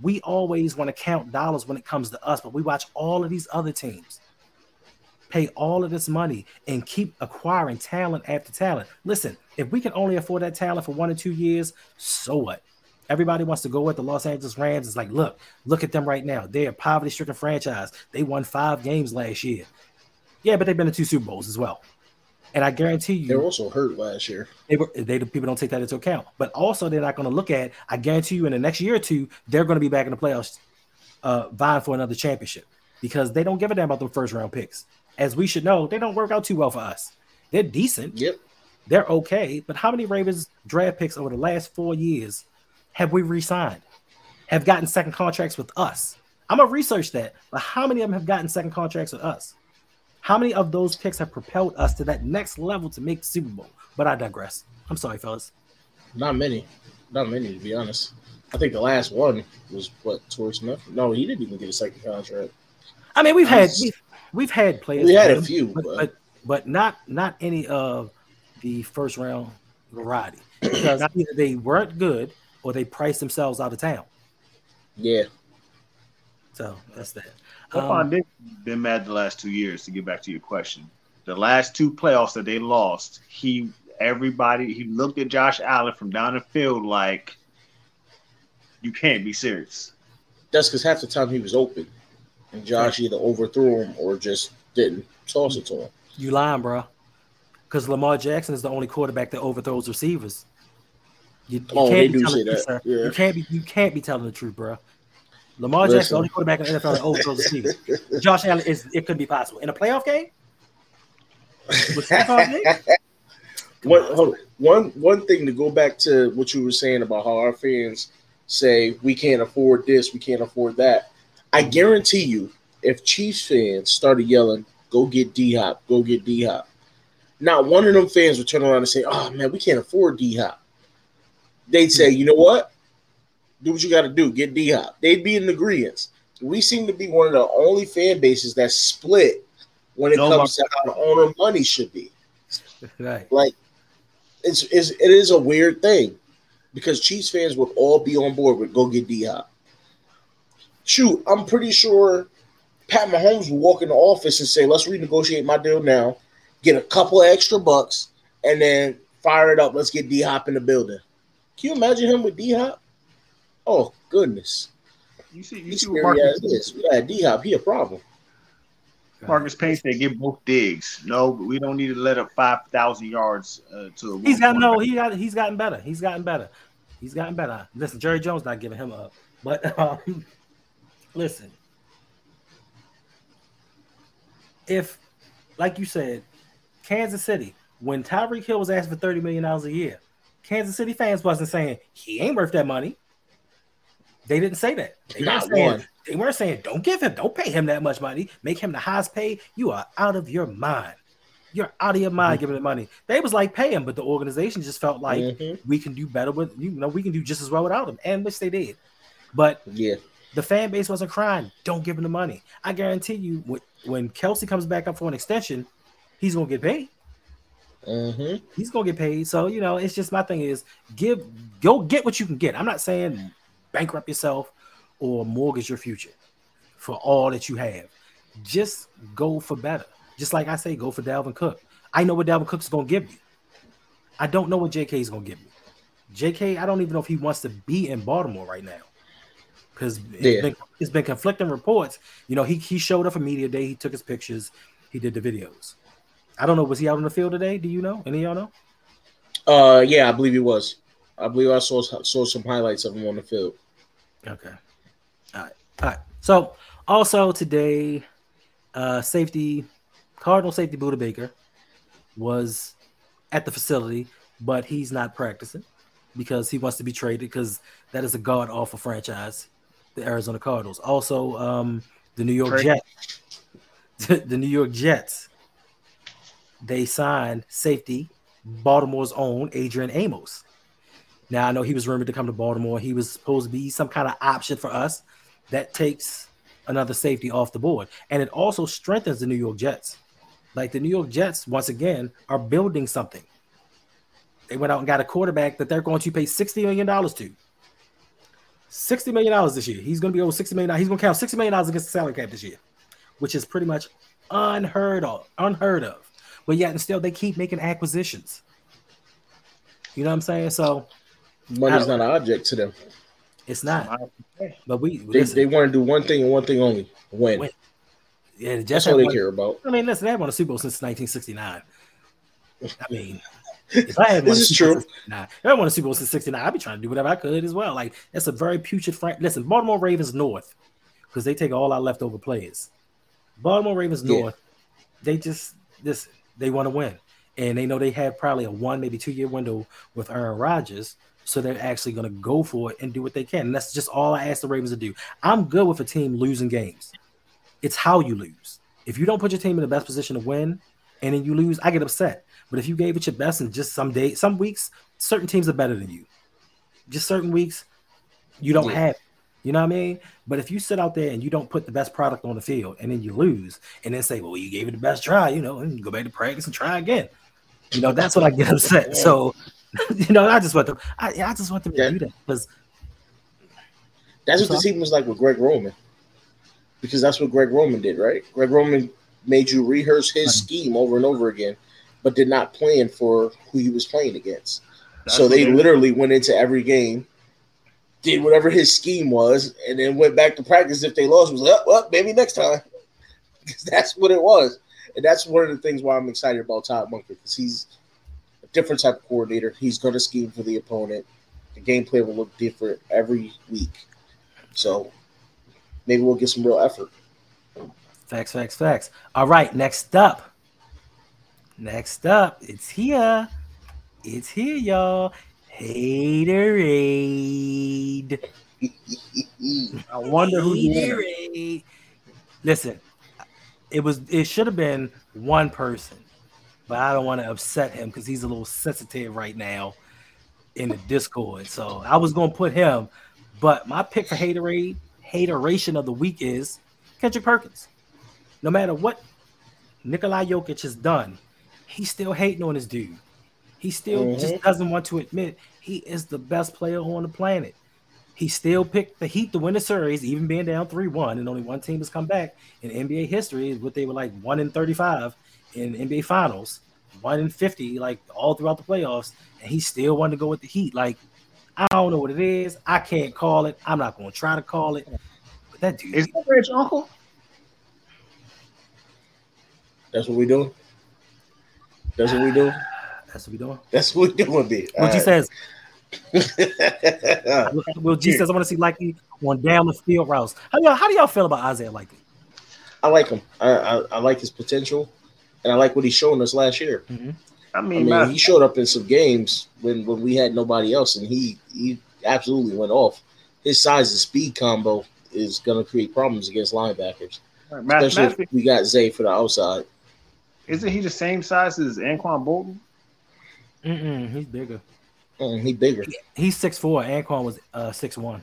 we always want to count dollars when it comes to us, but we watch all of these other teams pay all of this money and keep acquiring talent after talent. Listen, if we can only afford that talent for one or two years, so what? Everybody wants to go with the Los Angeles Rams. It's like, look, look at them right now. They're a poverty stricken franchise. They won five games last year. Yeah, but they've been to two Super Bowls as well. And I guarantee you, They were you, also hurt last year. they were they people don't take that into account. But also, they're not going to look at. I guarantee you, in the next year or two, they're going to be back in the playoffs, uh, vying for another championship because they don't give a damn about the first round picks. As we should know, they don't work out too well for us. They're decent, Yep. they're okay, but how many Ravens draft picks over the last four years have we re-signed? Have gotten second contracts with us? I'm gonna research that, but how many of them have gotten second contracts with us? How many of those picks have propelled us to that next level to make the Super Bowl? But I digress. I'm sorry, fellas. Not many. Not many, to be honest. I think the last one was what Torrey Smith. No, he didn't even get a second contract. I mean, we've had we've, we've had players. We had a few, but, but- but but not not any of the first round variety because either they weren't good or they priced themselves out of town. Yeah. So that's that. Stefon Um, Diggs has been mad the last two years. To get back to your question, the last two playoffs that they lost, he everybody he looked at Josh Allen from down the field like, you can't be serious. That's because half the time he was open. And Josh either overthrew him or just didn't toss it to him. you lying, bro? Because Lamar Jackson is the only quarterback that overthrows receivers. You, you Oh, they be do telling say the truth. Yeah. You can't be you can't be telling the truth, bro. Lamar Jackson, is the only quarterback in the NFL that overthrows receivers. Josh Allen is it could be possible in a playoff game. With Stefon Diggs? Come One, on. one one thing to go back to what you were saying about how our fans say we can't afford this, we can't afford that. I guarantee you, if Chiefs fans started yelling, "Go get D Hop, go get D Hop," not one of them fans would turn around and say, "Oh man, we can't afford D Hop." They'd say, "You know what? Do what you got to do. Get D Hop." They'd be in agreement. We seem to be one of the only fan bases that split when it No, comes to how the owner money should be Right. like it's, it's it is a weird thing because Chiefs fans would all be on board with go get D Hop. Shoot, I'm pretty sure Pat Mahomes will walk in the office and say, "Let's renegotiate my deal now, get a couple of extra bucks, and then fire it up. Let's get D Hop in the building." Can you imagine him with D Hop? Oh goodness, You see, you he's see what scary Marcus, as this. Yeah, D Hop, he a problem. Marcus Payne said, get both digs. No, but we don't need to let up five thousand yards uh, to a. He's one got no. quarterback. He got. He's gotten better. He's gotten better. He's gotten better. Listen, Jerry Jones not giving him up. But um, listen, if, like you said, Kansas City, when Tyreek Hill was asked for thirty million dollars a year, Kansas City fans wasn't saying he ain't worth that money. They didn't say that. They weren't saying, one. they weren't saying don't give him, don't pay him that much money, make him the highest pay. You are out of your mind. You're out of your mind giving him money. They was like pay him, but the organization just felt like Mhm. we can do better with you know we can do just as well without him, and which they did. But Yeah, the fan base wasn't crying. Don't give him the money. I guarantee you, when, when Kelce comes back up for an extension, he's gonna get paid. hmm He's gonna get paid. So you know, it's just my thing is give go get what you can get. I'm not saying bankrupt yourself or mortgage your future for all that you have. Just go for better. Just like I say, go for Dalvin Cook. I know what Dalvin Cook's gonna give you. I don't know what JK is gonna give me. JK, I don't even know if he wants to be in Baltimore right now. Because it's Yeah. been it's been conflicting reports. You know, he he showed up for media day, he took his pictures, he did the videos. I don't know, was he out on the field today? Do you know? Any of y'all know? Uh, yeah, I believe he was. I believe I saw saw some highlights of him on the field. Okay. All right. All right. So also today, uh safety Cardinal safety Budda Baker was at the facility, but he's not practicing because he wants to be traded because that is a god awful franchise, the Arizona Cardinals. Also, um, the New York Trade. Jets. the New York Jets. They signed safety Baltimore's own Adrian Amos. Now I know he was rumored to come to Baltimore. He was supposed to be some kind of option for us. That takes another safety off the board, and it also strengthens the New York Jets. Like the New York Jets, once again, are building something. They went out and got a quarterback that they're going to pay sixty million dollars to. Sixty million dollars this year. He's going to be over sixty million. He's going to count sixty million dollars against the salary cap this year, which is pretty much unheard of. Unheard of. But yet and still, they keep making acquisitions. You know what I'm saying? So Money's not an object to them. it's not. But we They, listen, they want to do one thing and one thing only: win. Win. Yeah, Jets That's all they won- care about. I mean, listen, they haven't won a Super Bowl since 1969. I mean, if I had This is true. since 69, if I won a Super Bowl since 69, I'd be trying to do whatever I could as well. Like, that's a very putrid frank. Listen, Baltimore Ravens North, because they take all our leftover players. Baltimore Ravens Yeah. North, they just, this, they want to win. And they know they have probably a one, maybe two year window with Aaron Rodgers. So they're actually going to go for it and do what they can. And that's just all I ask the Ravens to do. I'm good with a team losing games. It's how you lose. If you don't put your team in the best position to win and then you lose, I get upset. But if you gave it your best and just some day, some weeks, certain teams are better than you. Just certain weeks, you don't Yeah. have. it. You know what I mean? But if you sit out there and you don't put the best product on the field and then you lose and then say, well, you gave it the best try, you know, and you go back to practice and try again. You know, that's what I get upset. So, you know, I just want them, I, I just want them to do that because That's what the team was like with Greg Roman, because that's what Greg Roman did, right? Greg Roman made you rehearse his scheme over and over again, but did not plan for who he was playing against. That's so they they- literally went into every game, did whatever his scheme was, and then went back to practice. If they lost, was like, oh, well, maybe next time. 'Cause that's what it was, and that's one of the things why I'm excited about Todd Monken because he's a different type of coordinator. He's going to scheme for the opponent. The gameplay will look different every week. So maybe we'll get some real effort. Facts, facts, facts. All right, next up. Next up, it's here. It's here, y'all. Haterade. I wonder who. Haterade. Listen, it was it should have been one person, but I don't want to upset him because he's a little sensitive right now in the Discord. So I was gonna put him, but my pick for haterade, hateration of the week is Kendrick Perkins. No matter what Nikolai Jokic has done, he's still hating on his dude. He still Mhm. just doesn't want to admit he is the best player on the planet. He still picked the Heat to win the series, even being down 3 1, and only one team has come back in NBA history. Is what they were like 1 in 35 in NBA Finals, 1 in 50, like all throughout the playoffs. And he still wanted to go with the Heat. Like, I don't know what it is. I can't call it. I'm not going to try to call it. But that dude, Is that Rich Uncle? That's what we do. That's what we do. that's what we doing. That's what we doing, B. Will G says, says. Will- Will G says, I want to see Likely on down the field routes. How do y'all, how do y'all feel about Isaiah Likely? I like him. I, I, I like his potential, and I like what he's shown us last year. I I mean, mean, matter- he showed up in some games when, when we had nobody else, and he he absolutely went off. His size and speed combo is going to create problems against linebackers, especially mathematically, if we got Zay for the outside. Isn't he the same size as Anquan Boldin? Mm-mm, he's bigger. Mm, he bigger. He's 6'4. Anquan was uh, 6'1.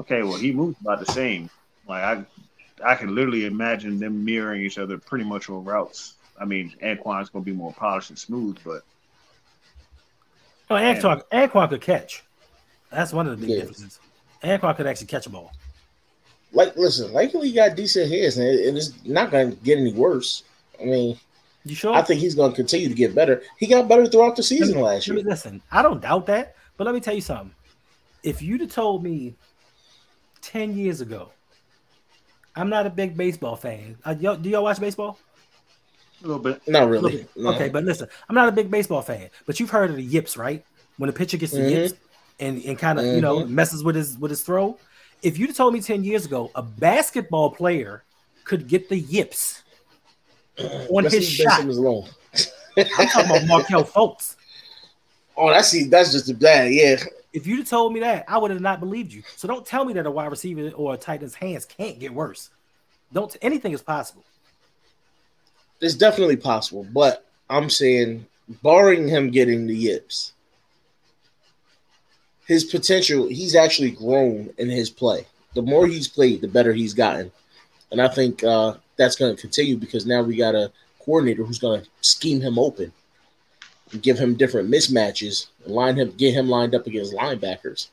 Okay, well, he moves about the same. Like I, I can literally imagine them mirroring each other pretty much on routes. I mean, Anquan's gonna be more polished and smooth, but Oh, Anquan, Anquan could catch. That's one of the big Yeah. differences. Anquan could actually catch a ball. Like, listen, likely got decent hands, and it's not going to get any worse. I mean, You sure? I think he's going to continue to get better. He got better throughout the season last Let me year. listen. I don't doubt that, but let me tell you something. If you'd have told me ten years ago, I'm not a big baseball fan. Uh, y'all, do y'all watch baseball? a little bit. Not really. bit. no. Okay, but listen, I'm not a big baseball fan. But you've heard of the yips, right? When the pitcher gets the Mhm. yips and, and kind of you know Mm-hmm. messes with his with his throw. If you'd have told me ten years ago a basketball player could get the yips on Let's his shot, alone. I'm talking about Markelle Fultz. Oh, that's see, that's just a bad. Yeah, If you'd have told me that, I would have not believed you. So don't tell me that a wide receiver or a tight end's hands can't get worse. Don't anything is possible. it's definitely possible, but I'm saying, barring him getting the yips, his potential, he's actually grown in his play. The more he's played, the better he's gotten. And I think uh, that's going to continue because now we got a coordinator who's going to scheme him open and give him different mismatches and line him, get him lined up against linebackers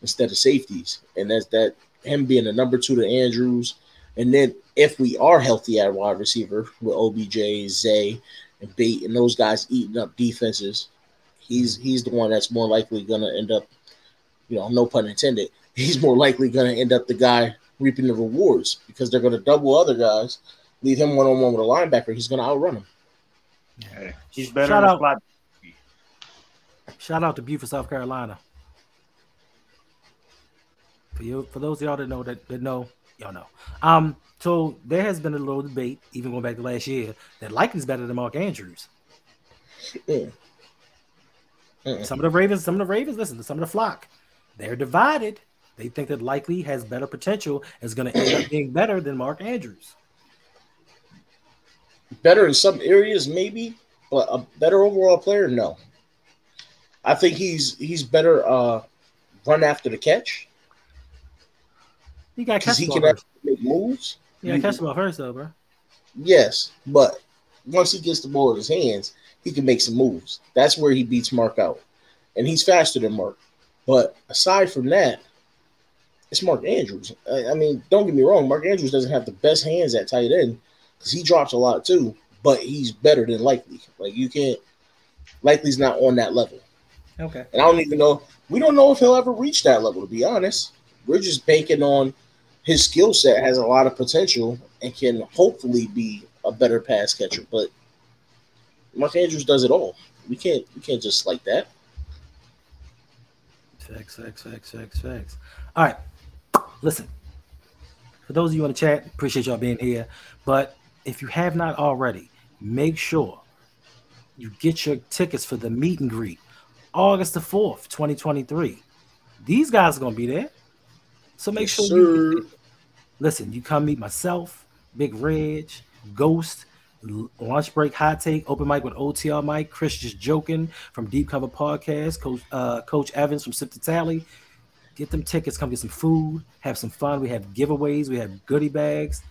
instead of safeties. And that's that him being a number two to Andrews. And then if we are healthy at wide receiver with OBJ, Zay, and Bate, and those guys eating up defenses, he's he's the one that's more likely going to end up, you know, no pun intended. He's more likely going to end up the guy reaping the rewards because they're going to double other guys, leave him one on one with a linebacker. He's going to outrun him. Hey, he's better Shout in out. Shout out to Beaufort, South Carolina. For you, for those of y'all that know that, that know, y'all know. Um, so there has been a little debate, even going back to last year, that Likely's better than Mark Andrews. Mm. Some of the Ravens, some of the Ravens, listen to some of the flock. They're divided. They think that Likely has better potential, is going to end up being better than Mark Andrews. Better in some areas, maybe, but a better overall player, no. I think he's he's better uh, run after the catch You got to catch he can first. make moves. You got to catch the ball first, though, bro. Yes, but once he gets the ball in his hands, he can make some moves. That's where he beats Mark out. And he's faster than Mark. But aside from that, it's Mark Andrews. I, I mean, don't get me wrong, Mark Andrews doesn't have the best hands at tight end because he drops a lot too, but he's better than Likely. Like you can't Likely's not on that level. Okay. And I don't even know we don't know if he'll ever reach that level, to be honest. We're just banking on his skill set has a lot of potential and can hopefully be a better pass catcher. But Mark Andrews does it all. We can't we can't just like that. Facts, facts, facts, facts, facts. All right. Listen, for those of you in the chat, appreciate y'all being here. But if you have not already, make sure you get your tickets for the meet and greet August the 4th, 2023. These guys are going to be there. So make Yes, sure you listen, you come meet myself, Big Reg, Ghost, Lunch Break Hot Take, Open Mic with OTR Mike, Chris just joking from Deep Cover Podcast, Coach uh, Coach Evans from Sip to Tally. Get them tickets, come get some food, have some fun. We have giveaways, we have goodie bags.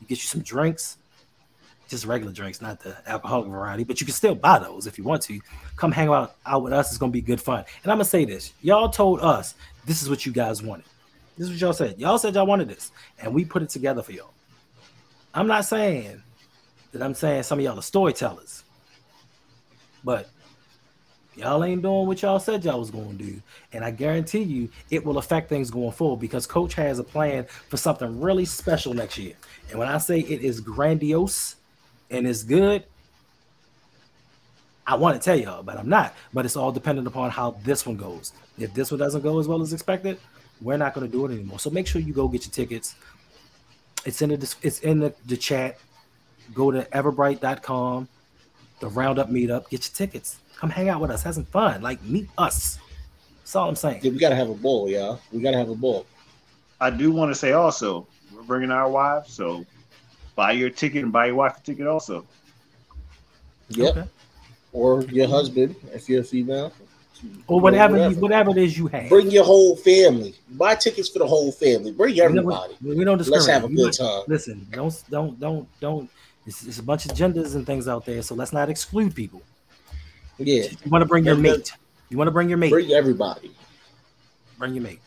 You get you some drinks, just regular drinks, not the alcoholic variety, but you can still buy those if you want to. Come hang out out with us. It's gonna be good fun. And I'm gonna say this: y'all told us this is what you guys wanted. This is what y'all said. Y'all said y'all wanted this, and we put it together for y'all. I'm not saying that I'm saying some of y'all are storytellers, but y'all ain't doing what y'all said y'all was going to do. And I guarantee you it will affect things going forward because coach has a plan for something really special next year. And when I say it is grandiose and it's good, I want to tell y'all, but I'm not. But it's all dependent upon how this one goes. If this one doesn't go as well as expected, we're not going to do it anymore. So make sure you go get your tickets. It's in the it's in the, the chat. Go to eventbrite.com, the roundup meetup, get your tickets. Come hang out with us, have some fun. Like meet us. That's all I'm saying. Yeah, we gotta have a ball, y'all. We gotta have a ball. I do want to say also, we're bringing our wives, so buy your ticket and buy your wife a ticket also. Yep. Okay. Or your husband, if you're a female. Or whatever, Whatever. You, whatever it is you have. Bring your whole family. Buy tickets for the whole family. Bring We don't- everybody. We, we don't Let's have a good time. Listen, don't don't don't don't. It's, it's a bunch of genders and things out there, so let's not exclude people. Yeah. You want to bring your mate. You want to bring your mate. Bring everybody. Bring your mate.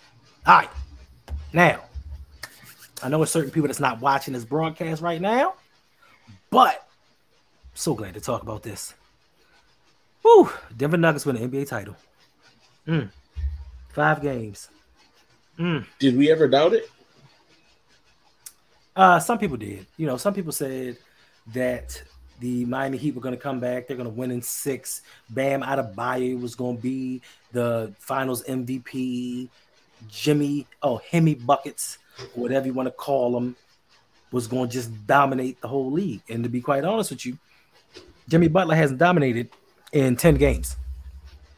All right. Now, I know there's certain people that's not watching this broadcast right now, but I'm so glad to talk about this. Woo! Denver Nuggets win an NBA title. Mm. Five games. Mm. Did we ever doubt it? Uh, some people did. You know, some people said that the Miami Heat were going to come back. They're going to win in six. Bam Adebayo was going to be the Finals MVP. Jimmy, oh Hemi buckets, whatever you want to call them, was going to just dominate the whole league. And to be quite honest with you, Jimmy Butler hasn't dominated in ten games.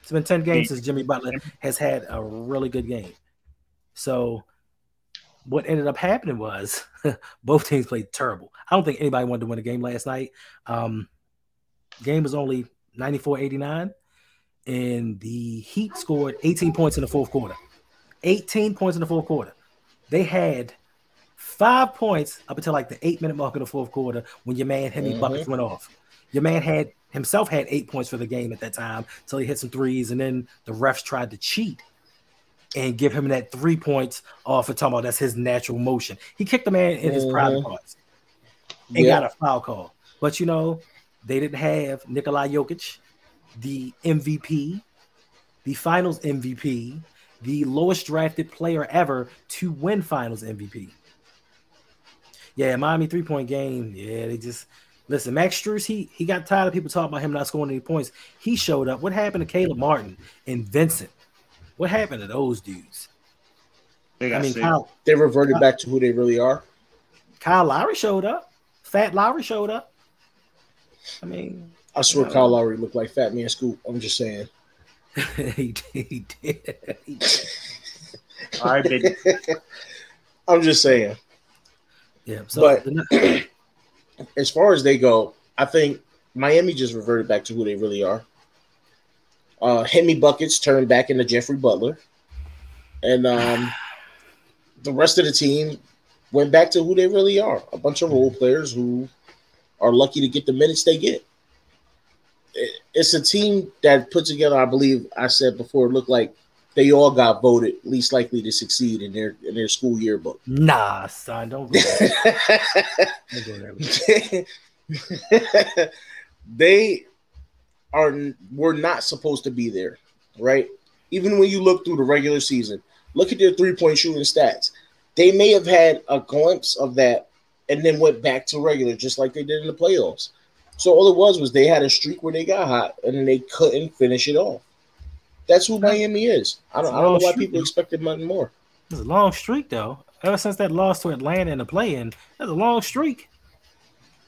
It's been ten games since Jimmy Butler has had a really good game. So what ended up happening was both teams played terrible. I don't think anybody wanted to win a game last night. Um, game was only 94-89, and the Heat scored 18 points in the fourth quarter. 18 points in the fourth quarter. They had five points up until like the eight minute mark of the fourth quarter when your man Hemi Mhm. Buckets went off. Your man had himself had eight points for the game at that time until he hit some threes, and then the refs tried to cheat and give him that three points off of talking about that's his natural motion. He kicked the man in his private Mhm. parts and got a foul call. But you know, they didn't have Nikolai Jokic, the MVP, the finals MVP, the lowest drafted player ever to win finals MVP. Yeah, Miami three point game. Yeah, they just listen. Max Strus, he he got tired of people talking about him not scoring any points. He showed up. What happened to Caleb Martin and Vincent? What happened to those dudes? They I mean. Kyle, They reverted back to who they really are. Kyle Lowry showed up. Fat Lowry showed up. I mean, I swear Kyle Lowry looked like Fat Man Scoop. I'm just saying. he, did- he did. He did. All right, baby. I'm just saying. Yeah. So But- the- As far as they go, I think Miami just reverted back to who they really are. Uh Hemi Buckets turned back into Jeffrey Butler. And um the rest of the team went back to who they really are. A bunch of role players who are lucky to get the minutes they get. It's a team that put together, I believe I said before, it looked like they all got voted least likely to succeed in their in their school yearbook. nah, son, don't go there. Don't go there. they are were not supposed to be there, right? Even when you look through the regular season, look at their three point shooting stats. They may have had a glimpse of that and then went back to regular, just like they did in the playoffs. So all it was was they had a streak where they got hot and then they couldn't finish it off. That's who Miami is. I don't, I don't know why people expected nothing more. It's a long streak though. Ever since that loss to Atlanta in the play-in, that's a long streak.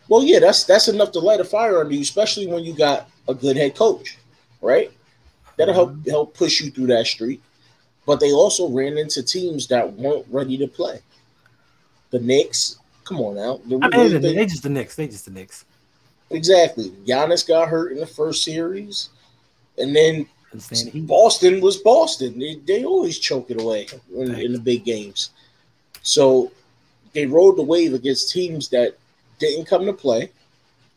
Well, yeah, that's that's enough to light a fire under you, especially when you got a good head coach, right? That'll help mm-hmm. help push you through that streak. But they also ran into teams that weren't ready to play. The Knicks, come on now. The- I mean, they, they- just the Knicks. They just the Knicks. exactly. Giannis got hurt in the first series, and then? Boston was Boston. They, they always choke it away in, in the big games. So they rode the wave against teams that didn't come to play.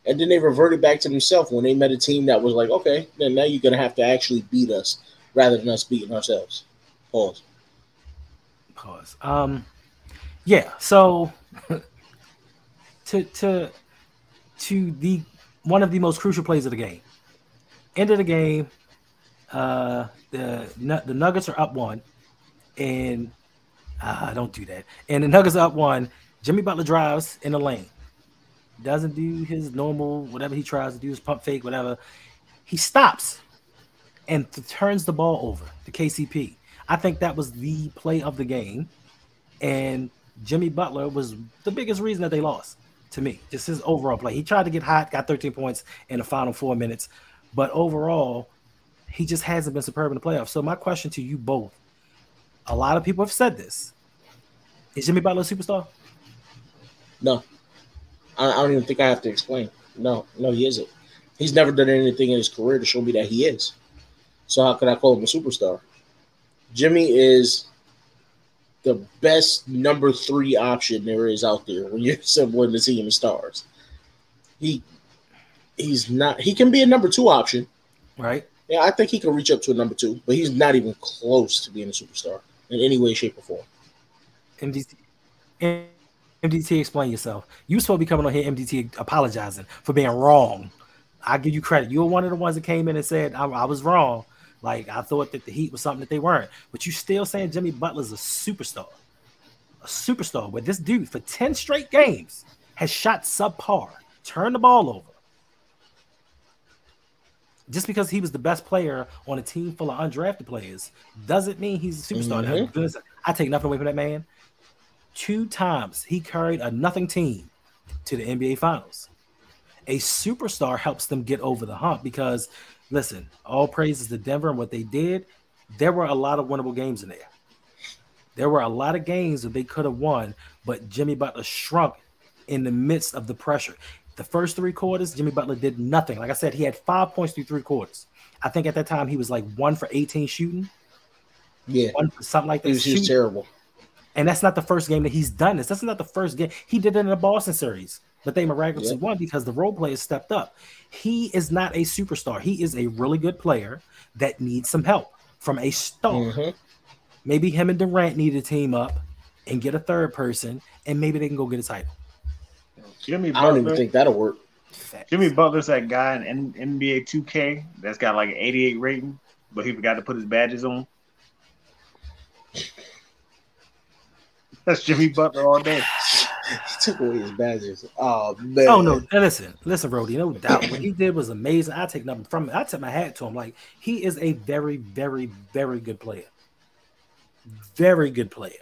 And then they reverted back to themselves when they met a team that was like, okay, then now you're to have to actually beat us rather than us beating ourselves. Pause. pause. Um, yeah. So to to to the one of the most crucial plays of the game. End of the game. Uh, the the Nuggets are up one, and uh, don't do that. And the Nuggets are up one. Jimmy Butler drives in the lane. Doesn't do his normal whatever he tries to do, his pump fake, whatever. He stops and th- turns the ball over to KCP. I think that was the play of the game. And Jimmy Butler was the biggest reason that they lost to me. Just his overall play. He tried to get hot, got 13 points in the final four minutes. But overall, he just hasn't been superb in the playoffs. So my question to you both, a lot of people have said this. Is Jimmy Butler a superstar? No. I, I don't even think I have to explain. No, no, he isn't. He's never done anything in his career to show me that he is. So how could I call him a superstar? Jimmy is the best number three option there is out there when you're assembling the team of stars. He he's not he can be a number two option. Right? Yeah, I think he can reach up to a number two, but he's not even close to being a superstar in any way, shape, or form. MDT. MDT, explain yourself. You supposed to be coming on here, MDT, apologizing for being wrong. I give you credit. You were one of the ones that came in and said I, I was wrong. Like I thought that the Heat was something that they weren't. But you still saying Jimmy Butler's a superstar, a superstar. But this dude for ten straight games has shot subpar, turned the ball over. Just because he was the best player on a team full of undrafted players doesn't mean he's a superstar. Mhm. I take nothing away from that man. Two times he carried a nothing team to the NBA Finals. A superstar helps them get over the hump because, listen, all praises to Denver and what they did. There were a lot of winnable games in there. There were a lot of games that they could have won, but Jimmy Butler shrunk in the midst of the pressure. The first three quarters, Jimmy Butler did nothing. Like I said, he had five points through three quarters. I think at that time he was like one for 18 shooting, Yeah, one for something like he that. was, he was terrible. And that's not the first game that he's done this. That's not the first game. He did it in the Boston series, but they miraculously Yep. won because the role players stepped up. He is not a superstar. He is a really good player that needs some help from a star. Mhm. Maybe him and Durant need to team up and get a third person, and maybe they can go get a title. Jimmy I don't even think that'll work. Facts. Jimmy Butler's that guy in NBA 2K that's got like an 88 rating, but he forgot to put his badges on. That's Jimmy Butler all day. He took away his badges. Oh man. Oh no! Now listen, listen, Brody. No doubt, what he did was amazing. I take nothing from it. I tip my hat to him. Like he is a very, very, very good player. Very good player.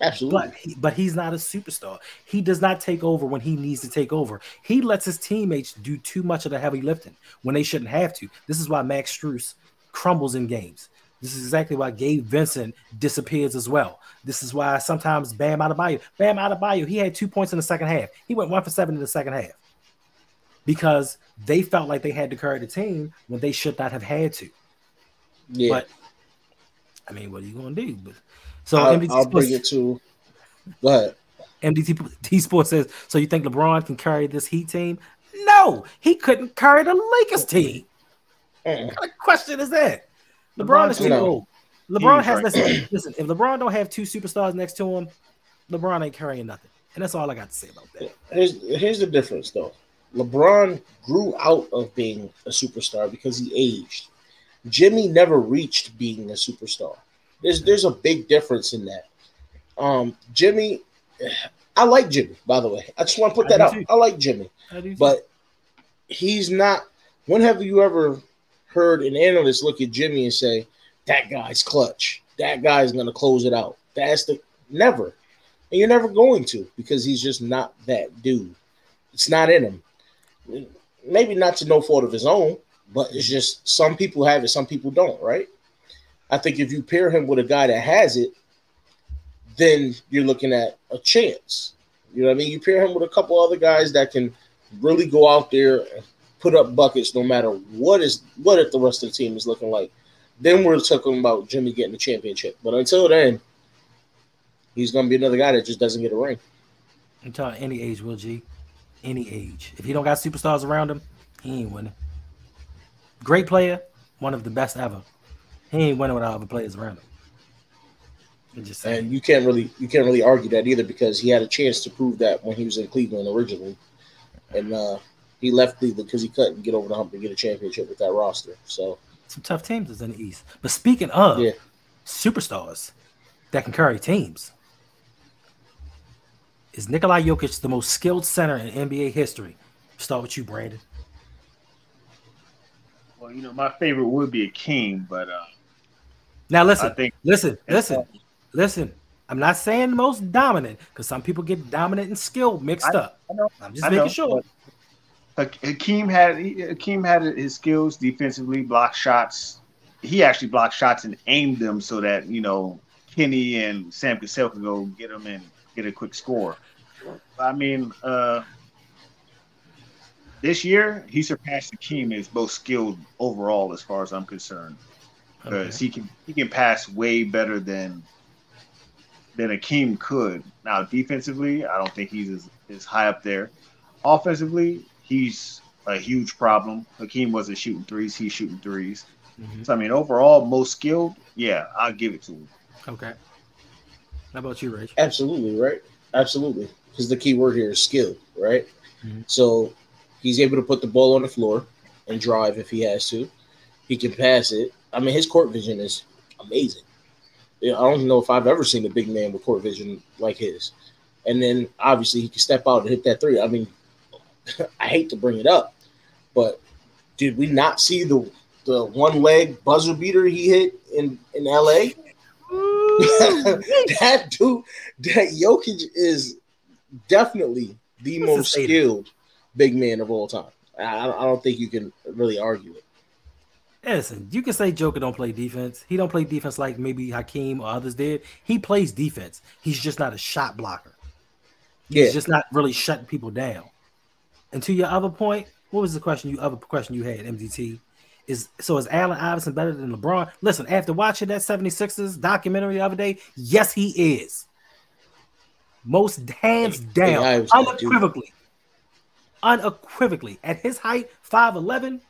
Absolutely. But he, but he's not a superstar. He does not take over when he needs to take over. He lets his teammates do too much of the heavy lifting when they shouldn't have to. This is why Max Strus crumbles in games. This is exactly why Gabe Vincent disappears as well. This is why sometimes Bam out of Adebayo, Bam out of Adebayo, he had two points in the second half. He went one for seven in the second half because they felt like they had to carry the team when they should not have had to. yeah. But I mean, what are you going to do? But so I'll, MDT I'll Sports- bring it to. Go ahead. MDT Sports says, so you think LeBron can carry this Heat team? No, he couldn't carry the Lakers team. Mm. What kind of question is that? LeBron is too No. old. LeBron has right. listen, listen. If LeBron don't have two superstars next to him, LeBron ain't carrying nothing, and that's all I got to say about that. Here's here's the difference though. LeBron grew out of being a superstar because he aged. Jimmy never reached being a superstar. There's there's a big difference in that. Um, Jimmy, I like Jimmy. By the way, I just want to put that out. too. I like Jimmy, I but he's not. When have you ever heard an analyst look at Jimmy and say that guy's clutch? That guy's going to close it out. That's the never, and you're never going to because he's just not that dude. It's not in him. Maybe not to no fault of his own, but it's just some people have it, some people don't, right? I think if you pair him with a guy that has it, then you're looking at a chance. You know what I mean? You pair him with a couple other guys that can really go out there put up buckets no matter what is what if the rest of the team is looking like. Then we're talking about Jimmy getting the championship. But until then, he's gonna be another guy that just doesn't get a ring. I'm telling you, any age, Will G, any age. If he don't got superstars around him, he ain't winning. Great player, one of the best ever. He ain't winning without other players around him. I'm just saying. And you can't really you can't really argue that either because he had a chance to prove that when he was in Cleveland originally, and uh, he left Cleveland because he couldn't get over the hump to get a championship with that roster. So some tough teams is in the East. But speaking of Yeah. superstars that can carry teams, is Nikolai Jokic the most skilled center in NBA history? Start with you, Brandon. Well, you know, my favorite would be a king, but uh, Now I listen, think listen, listen, listen. I'm not saying the most dominant because some people get dominant and skill mixed I- up. I know, I'm just I making know, sure. Hakeem had Hakeem had his skills defensively, block shots. He actually blocked shots and aimed them so that you know Kenny and Sam Cassell could go get them and get a quick score. I mean, uh, this year he surpassed Hakeem as both skilled overall, as far as I'm concerned, because Okay. he can he can pass way better than than Hakeem could. Now defensively, I don't think he's as, as high up there. Offensively, he's a huge problem. Hakeem wasn't shooting threes; he's shooting 3s Mhm. So I mean, overall, most skilled, yeah, I'll give it to him. Okay. How about you, Rich? absolutely right, absolutely, because the key word here is skill, right? Mhm. So he's able to put the ball on the floor and drive if he has to. He can pass it. I mean, his court vision is amazing. I don't know if I've ever seen a big man with court vision like his. And then obviously he can step out and hit that three. I mean, I hate to bring it up, but did we not see the the one leg buzzer beater he hit in in LA? that dude, that Jokic is definitely the What's most skilled big man of all time. I, I don't think you can really argue it. Listen, you can say Joker don't play defense. He don't play defense like maybe Hakeem or others did. He plays defense. He's just not a shot blocker. He's Yeah, just not really shutting people down. And to your other point, what was the question you other question you had, MDT? Is so is Allen Iverson better than LeBron? Listen, after watching that 76ers documentary the other day, yes, he is. Most hands down, unequivocally. Unequivocally. At his height, 5'11.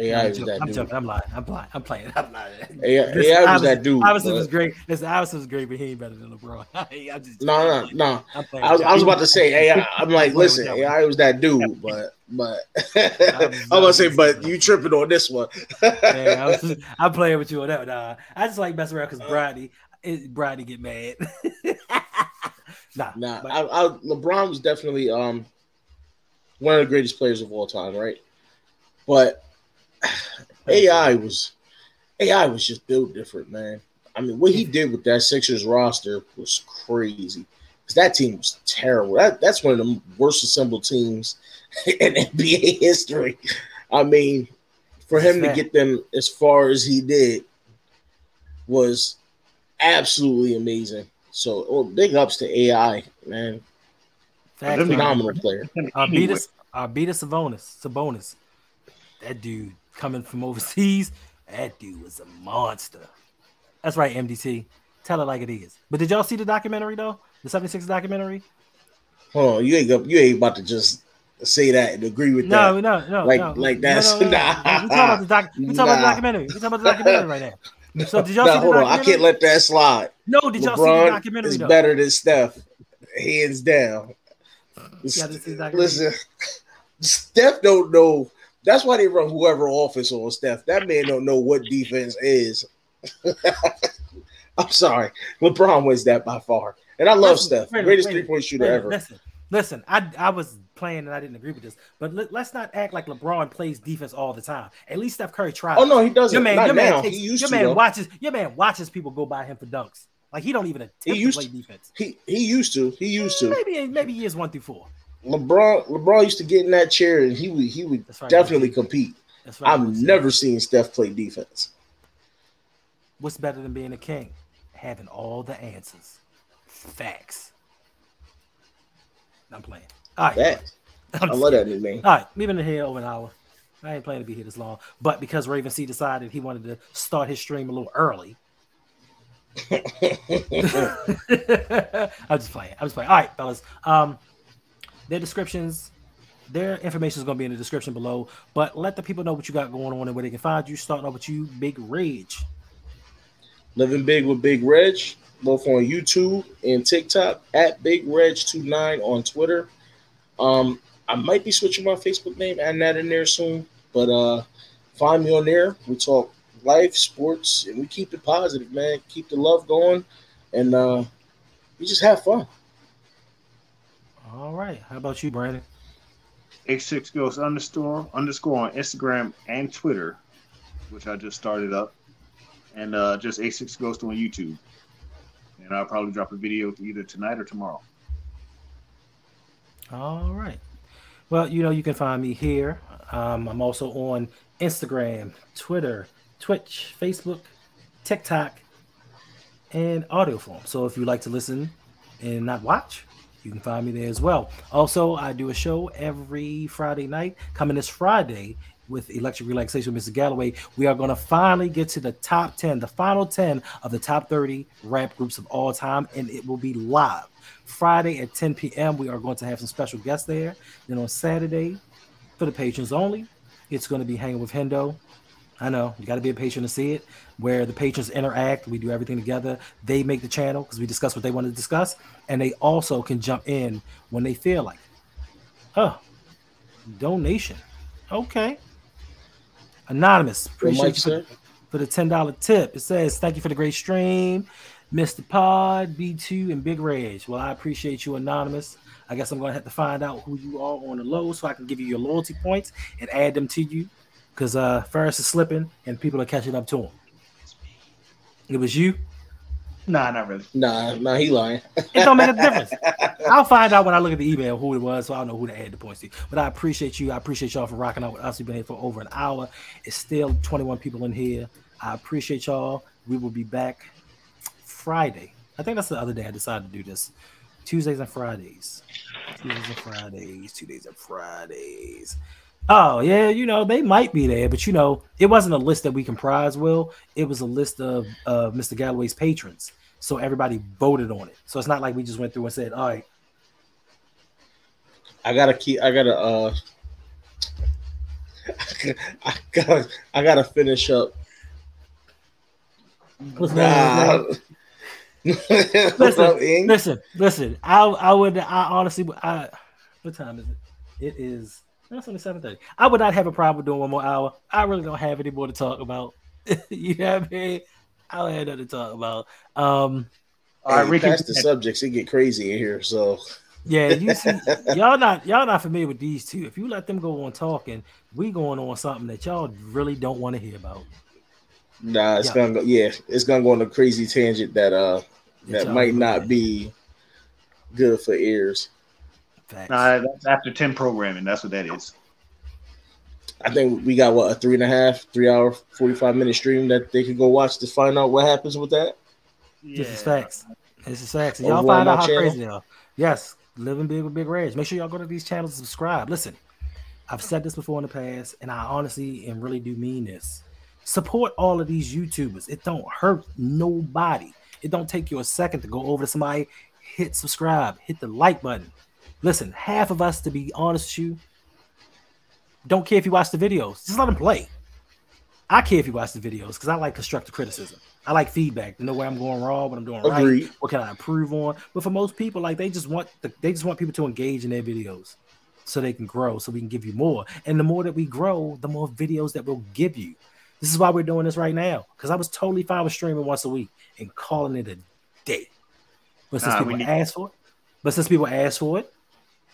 AI I'm was that I'm dude. joking. I'm lying. I'm lying. I'm playing. I'm lying. AI, Listen, AI was that dude. Iverson was great. Listen, Iverson was great, but he ain't better than LeBron. I'm just No, no, no. I was, I was about to say AI. I'm like, listen. AI was that dude, but but I I'm- to say, but you tripping on this one. Yeah, I was just, I'm playing with you on that. one. Nah, I just like messing around because Brady, it, Brady get mad. Nah, Nah, but- I, I, LeBron was definitely um one of the greatest players of all time, right? But AI was AI was just built different, man. I mean, what he did with that Sixers roster was crazy. Because that team was terrible. That that's one of the worst assembled teams in NBA history. I mean, for him to get them as far as he did was absolutely amazing. So, well, big ups to AI, man. Facts, them man. Phenomenal player. Arvydas, Arvydas Sabonis, Sabonis. That dude coming from overseas, that dude was a monster. That's right, MDT. Tell it like it is. But did y'all see the documentary though? The 76 documentary? Hold on, you ain't you ain't about to just say that and agree with No, that. no, no. Like- no. like No, that's- no, no, no. nah. We talking about the doc. We talking about the documentary. We talking about the documentary right now. So did y'all Nah, see the hold on, I can't let that slide. no, did y'all see the documentary is though? better than Steph, hands down. see the documentary. Listen, Steph don't know. That's why they run whoever office on Steph. That man don't know what defense is. I'm sorry, LeBron wins that by far, and I love Listen, Steph, greatest three point shooter ever. Listen, listen. I I was playing and I didn't agree with this, but let, us not act like LeBron plays defense all the time. At least Steph Curry tries. Oh no, he doesn't. your man, Not your man, takes, he used your to. man though. watches. Your man watches people go by him for dunks. Like he don't even attempt to used play to. defense. He he used to. He used to. Maybe maybe years one through four. LeBron LeBron used to get in that chair and he would he would right. definitely compete. That's right. I've never seen Steph play defense. What's better than being a king? Having all the answers. Facts. I'm playing. All right. I'm I love that nickname. All right, leaving it here over an hour. I ain't planning to be here this long, but because Raven C decided he wanted to start his stream a little early. I'm just playing. I'm just playing. All right, fellas. Um, their descriptions, their information is going to be in the description below. But let the people know what you got going on and where they can find you. Starting off with you, Big Rage. Living Big with Big Reg, both on YouTube and TikTok at Big Reg29 on Twitter. Um, I might be switching my Facebook name, adding that in there soon. But uh find me on there. We talk life, sports, and we keep it positive, man. Keep the love going and uh we just have fun. All right. How about you, Brandon? A6 Ghost underscore underscore on Instagram and Twitter, which I just started up, and uh, just A6 Ghost on YouTube. And I'll probably drop a video either tonight or tomorrow. All right. Well, you know, you can find me here. Um, I'm also on Instagram, Twitter, Twitch, Facebook, TikTok, and audio form. So if you like to listen and not watch, you can find me there as well. Also, I do a show every Friday night. Coming this Friday with Electric Relaxation with Mr. Galloway, we are going to finally get to the top 10, the final 10 of the top 30 rap groups of all time, and it will be live. Friday at 10 p.m. We are going to have some special guests there. Then on Saturday, for the patrons only, it's going to be hanging with Hendo. I know you got to be a patron to see it, where the patrons interact. We do everything together. They make the channel because we discuss what they want to discuss, and they also can jump in when they feel like. Oh, donation. Okay. Anonymous. Appreciate Mike you for, for the ten dollar tip. It says, "Thank you for the great stream, Mr. Pod, B2, and Big Reg." Well, I appreciate you, Anonymous. I guess I'm gonna have to find out who you are on the low so I can give you your loyalty points and add them to you. Because uh, Ferris is slipping and people are catching up to him. It was you. Nah, not really. Nah, nah, he lying. It don't make a difference. I'll find out when I look at the email who it was, so I'll know who to add the points to. But I appreciate you. I appreciate y'all for rocking out with us. We've been here for over an hour. It's still 21 people in here. I appreciate y'all. We will be back Friday. I think that's the other day I decided to do this. Tuesdays and Fridays. Tuesdays and Fridays. Tuesdays and Fridays. Oh yeah, you know they might be there, but you know it wasn't a list that we comprised. Will it was a list of uh, Mr. Galloway's patrons, so everybody voted on it. So it's not like we just went through and said, "All right, I gotta keep. I gotta. uh I gotta. I gotta finish up. What's Nah. What's up, listen, listen, listen. I I would I honestly I what time is it? It is that's only seven thirty. I would not have a problem doing one more hour. I really don't have any more to talk about. you know what I mean? I don't have nothing to talk about. Um, All right, Hey, Ricky. past the subjects, it get crazy in here. So Yeah, you see, y'all not y'all not familiar with these two. If you let them go on talking, we going on something that y'all really don't want to hear about. nah, it's Yeah. gonna go. Yeah, it's gonna go on a crazy tangent that uh that y'all might not be good for ears. Facts. Nah, that's after 10 programming. That's what that is. I think we got what a three and a half, three hour, forty five minute stream that they could go watch to find out what happens with that. This is facts. This is facts. Over Y'all on find out how channel? crazy they are. Yes, living big with Big Rage. Make sure y'all go to these channels and subscribe. Listen, I've said this before in the past, and I honestly and really do mean this. Support all of these YouTubers. It don't hurt nobody. It don't take you a second to go over to somebody, hit subscribe, hit the like button. Listen, half of us, to be honest with you, don't care if you watch the videos. Just let them play. I care if you watch the videos because I like constructive criticism. I like feedback to know where I'm going wrong, what I'm doing right, what can I improve on. But for most people, like they just want the, they just want people to engage in their videos so they can grow, so we can give you more. And the more that we grow, the more videos that we'll give you. This is why we're doing this right now because I was totally fine with streaming once a week and calling it a day. But since Nah, people need- ask for it, but since people ask for it,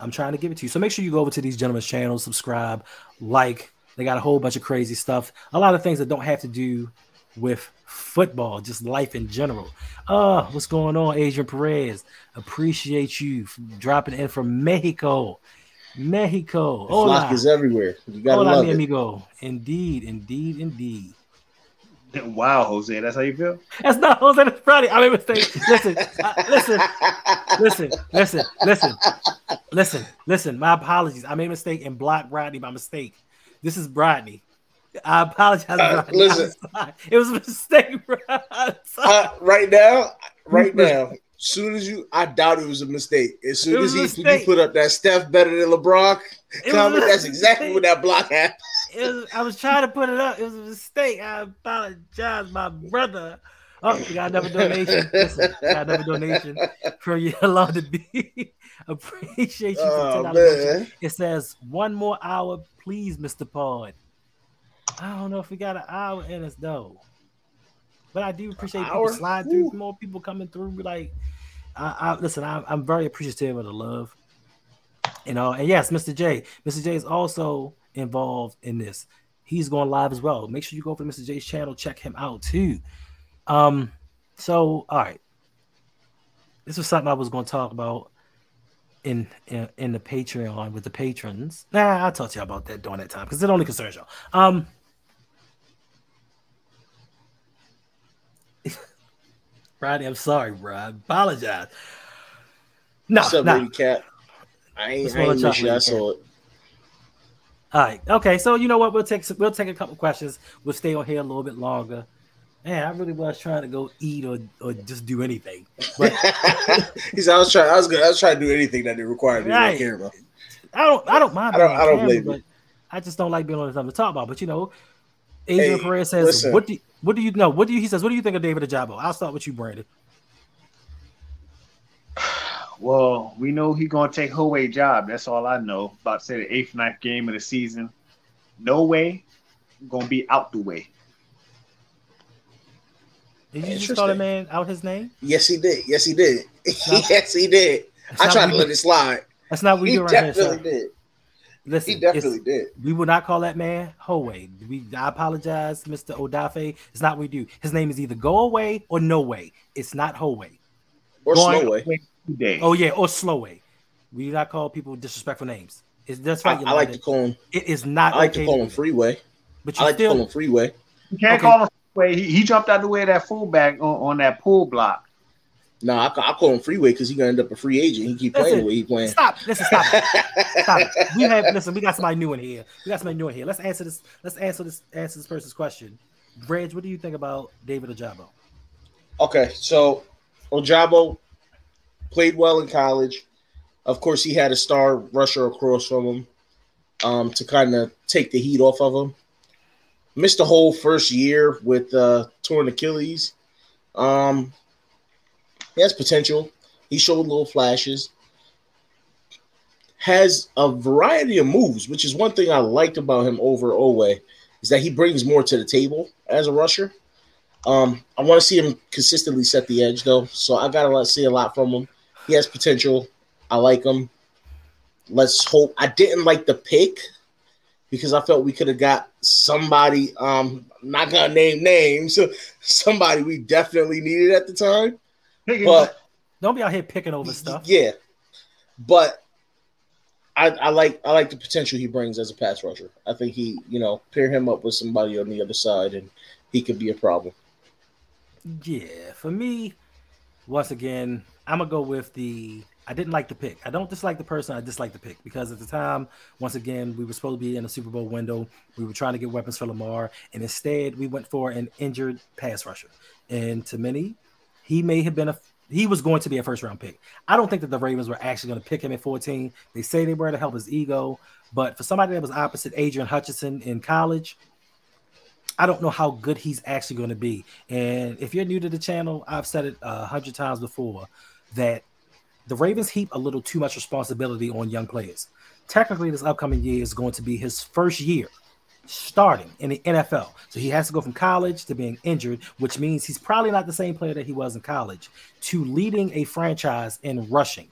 I'm trying to give it to you. So make sure you go over to these gentlemen's channels, subscribe, like. They got a whole bunch of crazy stuff. A lot of things that don't have to do with football, just life in general. Uh, what's going on, Adrian Perez? Appreciate you dropping in from Mexico. Mexico. Flock Hola. is everywhere. You gotta Hola, love mi it. amigo. Indeed, indeed, indeed. Wow, Jose, that's how you feel? That's not Jose that's Friday. I made a mistake. Listen, uh, listen, listen, listen, listen, listen, listen. My apologies. I made a mistake and blocked Rodney by mistake. This is Rodney. I apologize. Uh, Rodney. listen. It was a mistake, bro. Uh, right now, right now, soon as you, I doubt it was a mistake. As soon as a he you put up that Steph better than LeBron comment, that's exactly what that block happened. It was, I was trying to put it up. It was a mistake. I apologize, my brother. Oh, we got another donation. Listen, got another donation from you along to be. Appreciate you for Oh $10 man, It says one more hour, please, Mr. Pod. I don't know if we got an hour in us though. But I do appreciate people sliding through, Woo. more people coming through. Like, I, I listen, I, I'm very appreciative of the love. You know, and yes, Mr. J. Mr. J is also involved in this. He's going live as well. Make sure you go over to Mr. J's channel, check him out too. Um, so all right. This was something I was going to talk about in, in in the Patreon with the patrons. Nah, I'll talk to y'all about that during that time because it only concerns y'all. Um Rodney, I'm sorry, bro. I apologize. No, what's up, no. Cat? I ain't, I ain't you. I saw it. All right. Okay. So you know what? We'll take we'll take a couple questions. We'll stay on here a little bit longer. Man, I really was trying to go eat or, or just do anything. But he said, "I was trying. I was gonna. I was trying to do anything that they required me Right. on camera." I don't I don't mind I don't- I don't camera, blame but you. I just don't like being on something to talk about. But you know, Adrian Hey, Perez says, listen. "What do what do you know? What do you?" He says, "What do you think of David Ojabo?" I'll start with you, Brandon. Well, we know he's gonna take Huawei job. That's all I know. About to say the eighth, ninth game of the season. No way, gonna be out the way. Did you just call that Interesting. man out his name? Yes, he did. Yes, he did. not- yes, he did. That's I tried to we let it slide. That's not what we do right here. definitely sir. did. Listen, He definitely did. We will not call that man Hoey. We I apologize, Mr. Odafe. It's not what we do. His name is either go away or no way. It's not Hoey. Or Going slow way. Away today. Oh yeah, or slow way. We do not call people disrespectful names. It's that's I, right. I like to call him. It is not I like okay to call him freeway. But I you like to call him freeway. You can't Okay. call him way. He, he jumped out the way of that fullback on, on that pull block. No, I, I call him freeway because he gonna end up a free agent. He keep playing Listen, the way he playing. stop. Listen, stop. Stop. We have listen. We got somebody new in here. We got somebody new in here. Let's answer this. Let's answer this. Answer this person's question. Branch, what do you think about David Ojabo? Okay, so Ojabo played well in college. Of course, he had a star rusher across from him um, to kind of take the heat off of him. Missed the whole first year with uh, torn Achilles. Um, he has potential. He showed little flashes. Has a variety of moves, which is one thing I liked about him over Oweh, is that he brings more to the table as a rusher. Um, I want to see him consistently set the edge though, so I gotta let see a lot from him. He has potential. I like him. Let's hope. I didn't like the pick because I felt we could have got somebody. Um, I'm not gonna name names. Somebody we definitely needed at the time, but Don't be out here picking over stuff. yeah, but I, I like I like the potential he brings as a pass rusher. I think he, you know, pair him up with somebody on the other side, and he could be a problem. Yeah, for me, once again, I'm gonna go with the. I didn't like the pick. I don't dislike the person. I dislike the pick because at the time, once again, we were supposed to be in a Super Bowl window. We were trying to get weapons for Lamar, and instead, we went for an injured pass rusher. And to many, he may have been a. He was going to be a first round pick. I don't think that the Ravens were actually going to pick him at 14. They say they were to help his ego, but for somebody that was opposite Aidan Hutchinson in college, I don't know how good he's actually going to be. And if you're new to the channel, I've said it a hundred times before that the Ravens heap a little too much responsibility on young players. Technically, this upcoming year is going to be his first year starting in the NFL. So he has to go from college to being injured, which means he's probably not the same player that he was in college, to leading a franchise in rushing.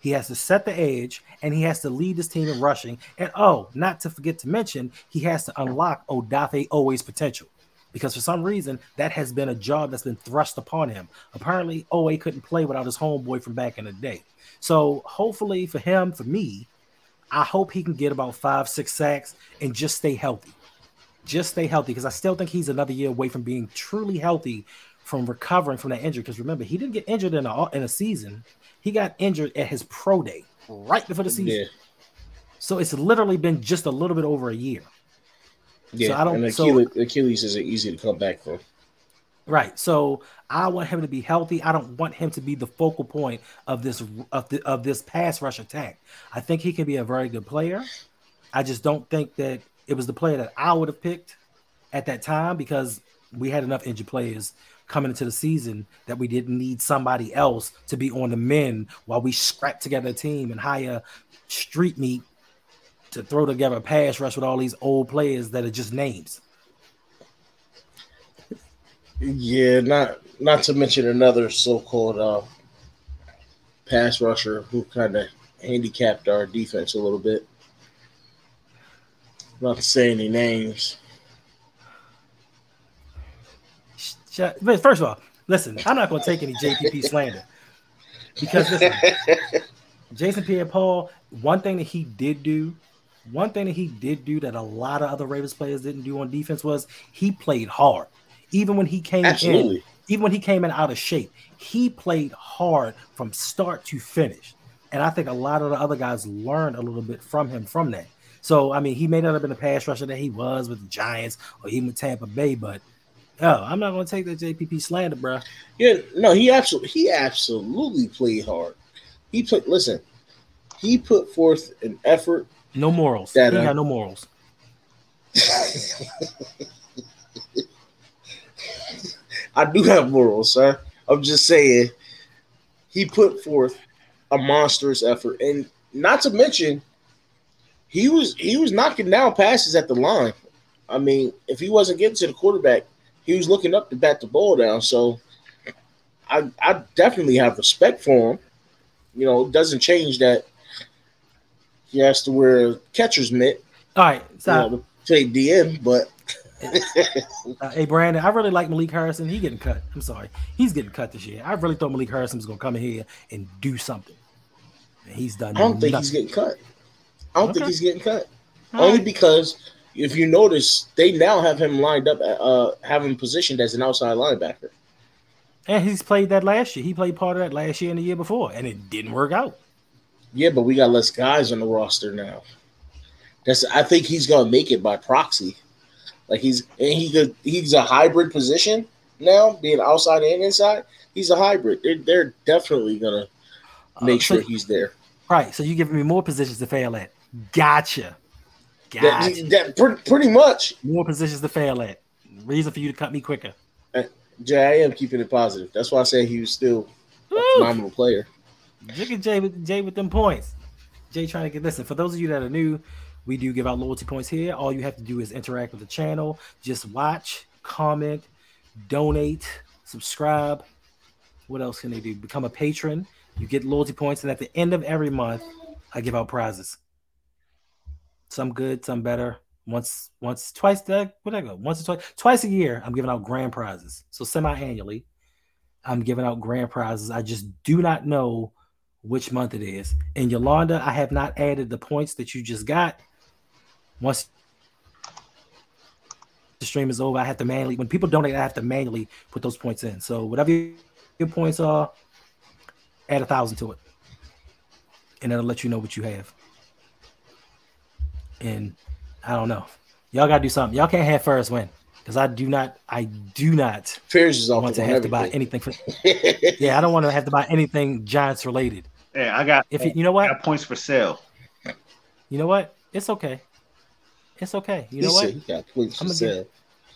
He has to set the edge and he has to lead this team in rushing. And oh, not to forget to mention, he has to unlock Odafe Oweh's potential. Because for some reason, that has been a job that's been thrust upon him. Apparently, Oweh couldn't play without his homeboy from back in the day. So hopefully for him, for me, I hope he can get about five, six sacks and just stay healthy. Just stay healthy because I still think he's another year away from being truly healthy from recovering from that injury. Because remember, he didn't get injured in a in a season. He got injured at his pro day right before the season. Yeah, So it's literally been just a little bit over a year. Yeah. I don't- and so- Achilles, Achilles isn't easy to come back from. Right. So I want him to be healthy. I don't want him to be the focal point of this of, the, of this pass rush attack. I think he can be a very good player. I just don't think that it was the player that I would have picked at that time because we had enough injured players coming into the season that we didn't need somebody else to be on the men while we scrap together a team and hire street meat to throw together a pass rush with all these old players that are just names. Yeah, not not to mention another so-called uh, pass rusher who kind of handicapped our defense a little bit. Not to say any names. But first of all, listen, I'm not going to take any JPP slander because listen, Jason Pierre-Paul, one thing that he did do, one thing that he did do that a lot of other Ravens players didn't do on defense was he played hard, even when he came in, even when he came in out of shape, he played hard from start to finish, and I think a lot of the other guys learned a little bit from him from that. So I mean, he may not have been the pass rusher that he was with the Giants or even with Tampa Bay, but Oh, I'm not gonna take that JPP slander, bro. Yeah, no, he absolutely he absolutely played hard. He played. Listen, he put forth an effort. No morals. That, he ain't uh, no morals. I do have morals, sir. I'm just saying he put forth a monstrous effort, and not to mention he was he was knocking down passes at the line. I mean, if he wasn't getting to the quarterback, he was looking up to bat the ball down. So I I definitely have respect for him. You know, it doesn't change that he has to wear a catcher's mitt, All right, you so know, to play DM, but uh, hey Brandon, I really like Malik Harrison. He getting cut. I'm sorry, he's getting cut this year. I really thought Malik Harrison was gonna come in here and do something. And he's done. I don't think he's getting cut. I don't think he's getting cut. All Only right. because if you notice, they now have him lined up, uh, have him positioned as an outside linebacker. And he's played that last year. He played part of that last year and the year before, and it didn't work out. Yeah, but we got less guys on the roster now. That's I think he's gonna make it by proxy. Like he's and he could, he's a hybrid position now, being outside and inside. He's a hybrid. They're, they're definitely gonna make Uh, so- sure he's there. Right. So you're giving me more positions to fail at. Gotcha. That, Gotcha. that pretty, pretty much. more positions to fail at. Reason for you to cut me quicker. Jay, I am keeping it positive. That's why I say he was still a phenomenal player. Look at Jay with Jay with them points. Jay trying to get listen. For those of you that are new, we do give out loyalty points here. All you have to do is interact with the channel. Just watch, comment, donate, subscribe. What else can they do? Become a patron. You get loyalty points, and at the end of every month, I give out prizes. Some good, some better. Once, once, twice. Did I, what I go? Once or twice, twice a year. I'm giving out grand prizes. So semi-annually, I'm giving out grand prizes. I just do not know which month it is. And Yolanda, I have not added the points that you just got. Once the stream is over, I have to manually when people donate, I have to manually put those points in. So whatever your points are, add a thousand to it. And it'll let you know what you have. And I don't know. Y'all gotta do something. Y'all can't have first win. Because I do not, I do not off want to have to buy anything for yeah, I don't want to have to buy anything Giants related. Hey, I got If you, you know what, I got points for sale. you know what, it's okay. It's okay. You He know what? said got points I'ma get- sale.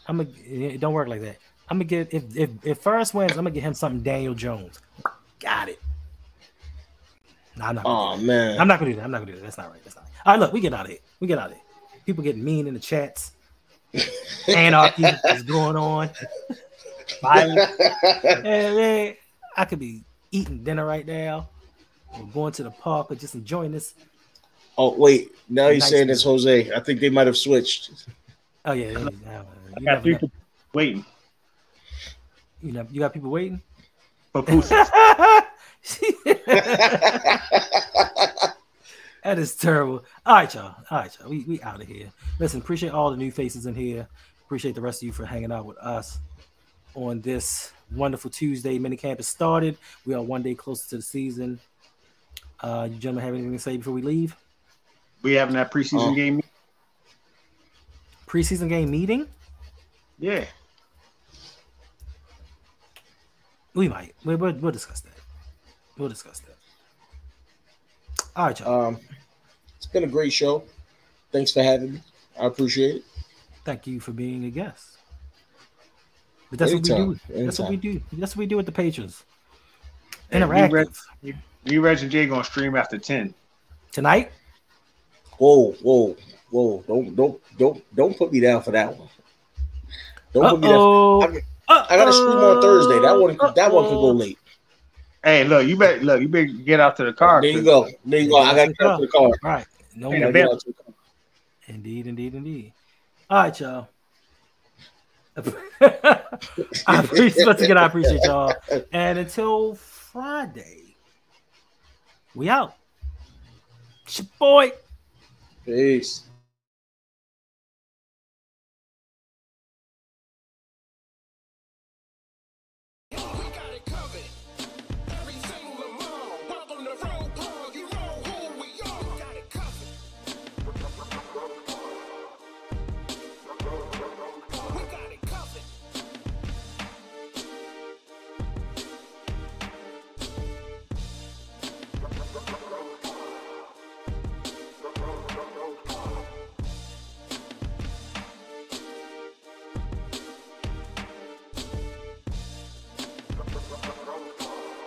I'm gonna. It don't work like that. I'm gonna get if if if first wins, I'm gonna get him something Daniel Jones. Got it. No, I'm not. Gonna Oh that. man. I'm not gonna do that. I'm not gonna do that. That's not right. That's not. Right. All right, look, we get out of here. We get out of here. People getting mean in the chats. Anarchy is going on. Violence. Hey, man, I could be eating dinner right now, or going to the park, or just enjoying this. oh wait, now he's Nice. saying it's Jose. I think they might have switched. Oh yeah, yeah, yeah. I got three people waiting you know, you got people waiting. for Pusa. That is terrible. All right, y'all. All right, y'all. We, we out of here. Listen, appreciate all the new faces in here. Appreciate the rest of you for hanging out with us on this wonderful Tuesday. Minicamp has started. We are one day closer to the season. Uh, you gentlemen have anything to say before we leave? we having that preseason Oh. game. Preseason game meeting? Yeah. We might. We, we'll, we'll discuss that. We'll discuss that. All right, y'all. Um, it's been a great show. Thanks for having me. I appreciate it. Thank you for being a guest. But that's Anytime, what we do. That's what we do. That's what we do with the patrons. Hey, Interactive. Read- Me, Reg, and Jay gonna stream after ten. Tonight? Whoa, whoa, whoa! Don't, don't, don't, don't put me down for that one. Don't put me down. Uh-oh. I, I got to stream on Thursday. That one, that one can go late. Hey, look, you better look. You better get out to the car. There you go. There you go. I got to get up to the car. All right. No Hey, more. the bell- Get out to the. Indeed, indeed, indeed. All right, y'all. I appreciate once again, I appreciate y'all. And until Friday, we out. It's your boy. Peace.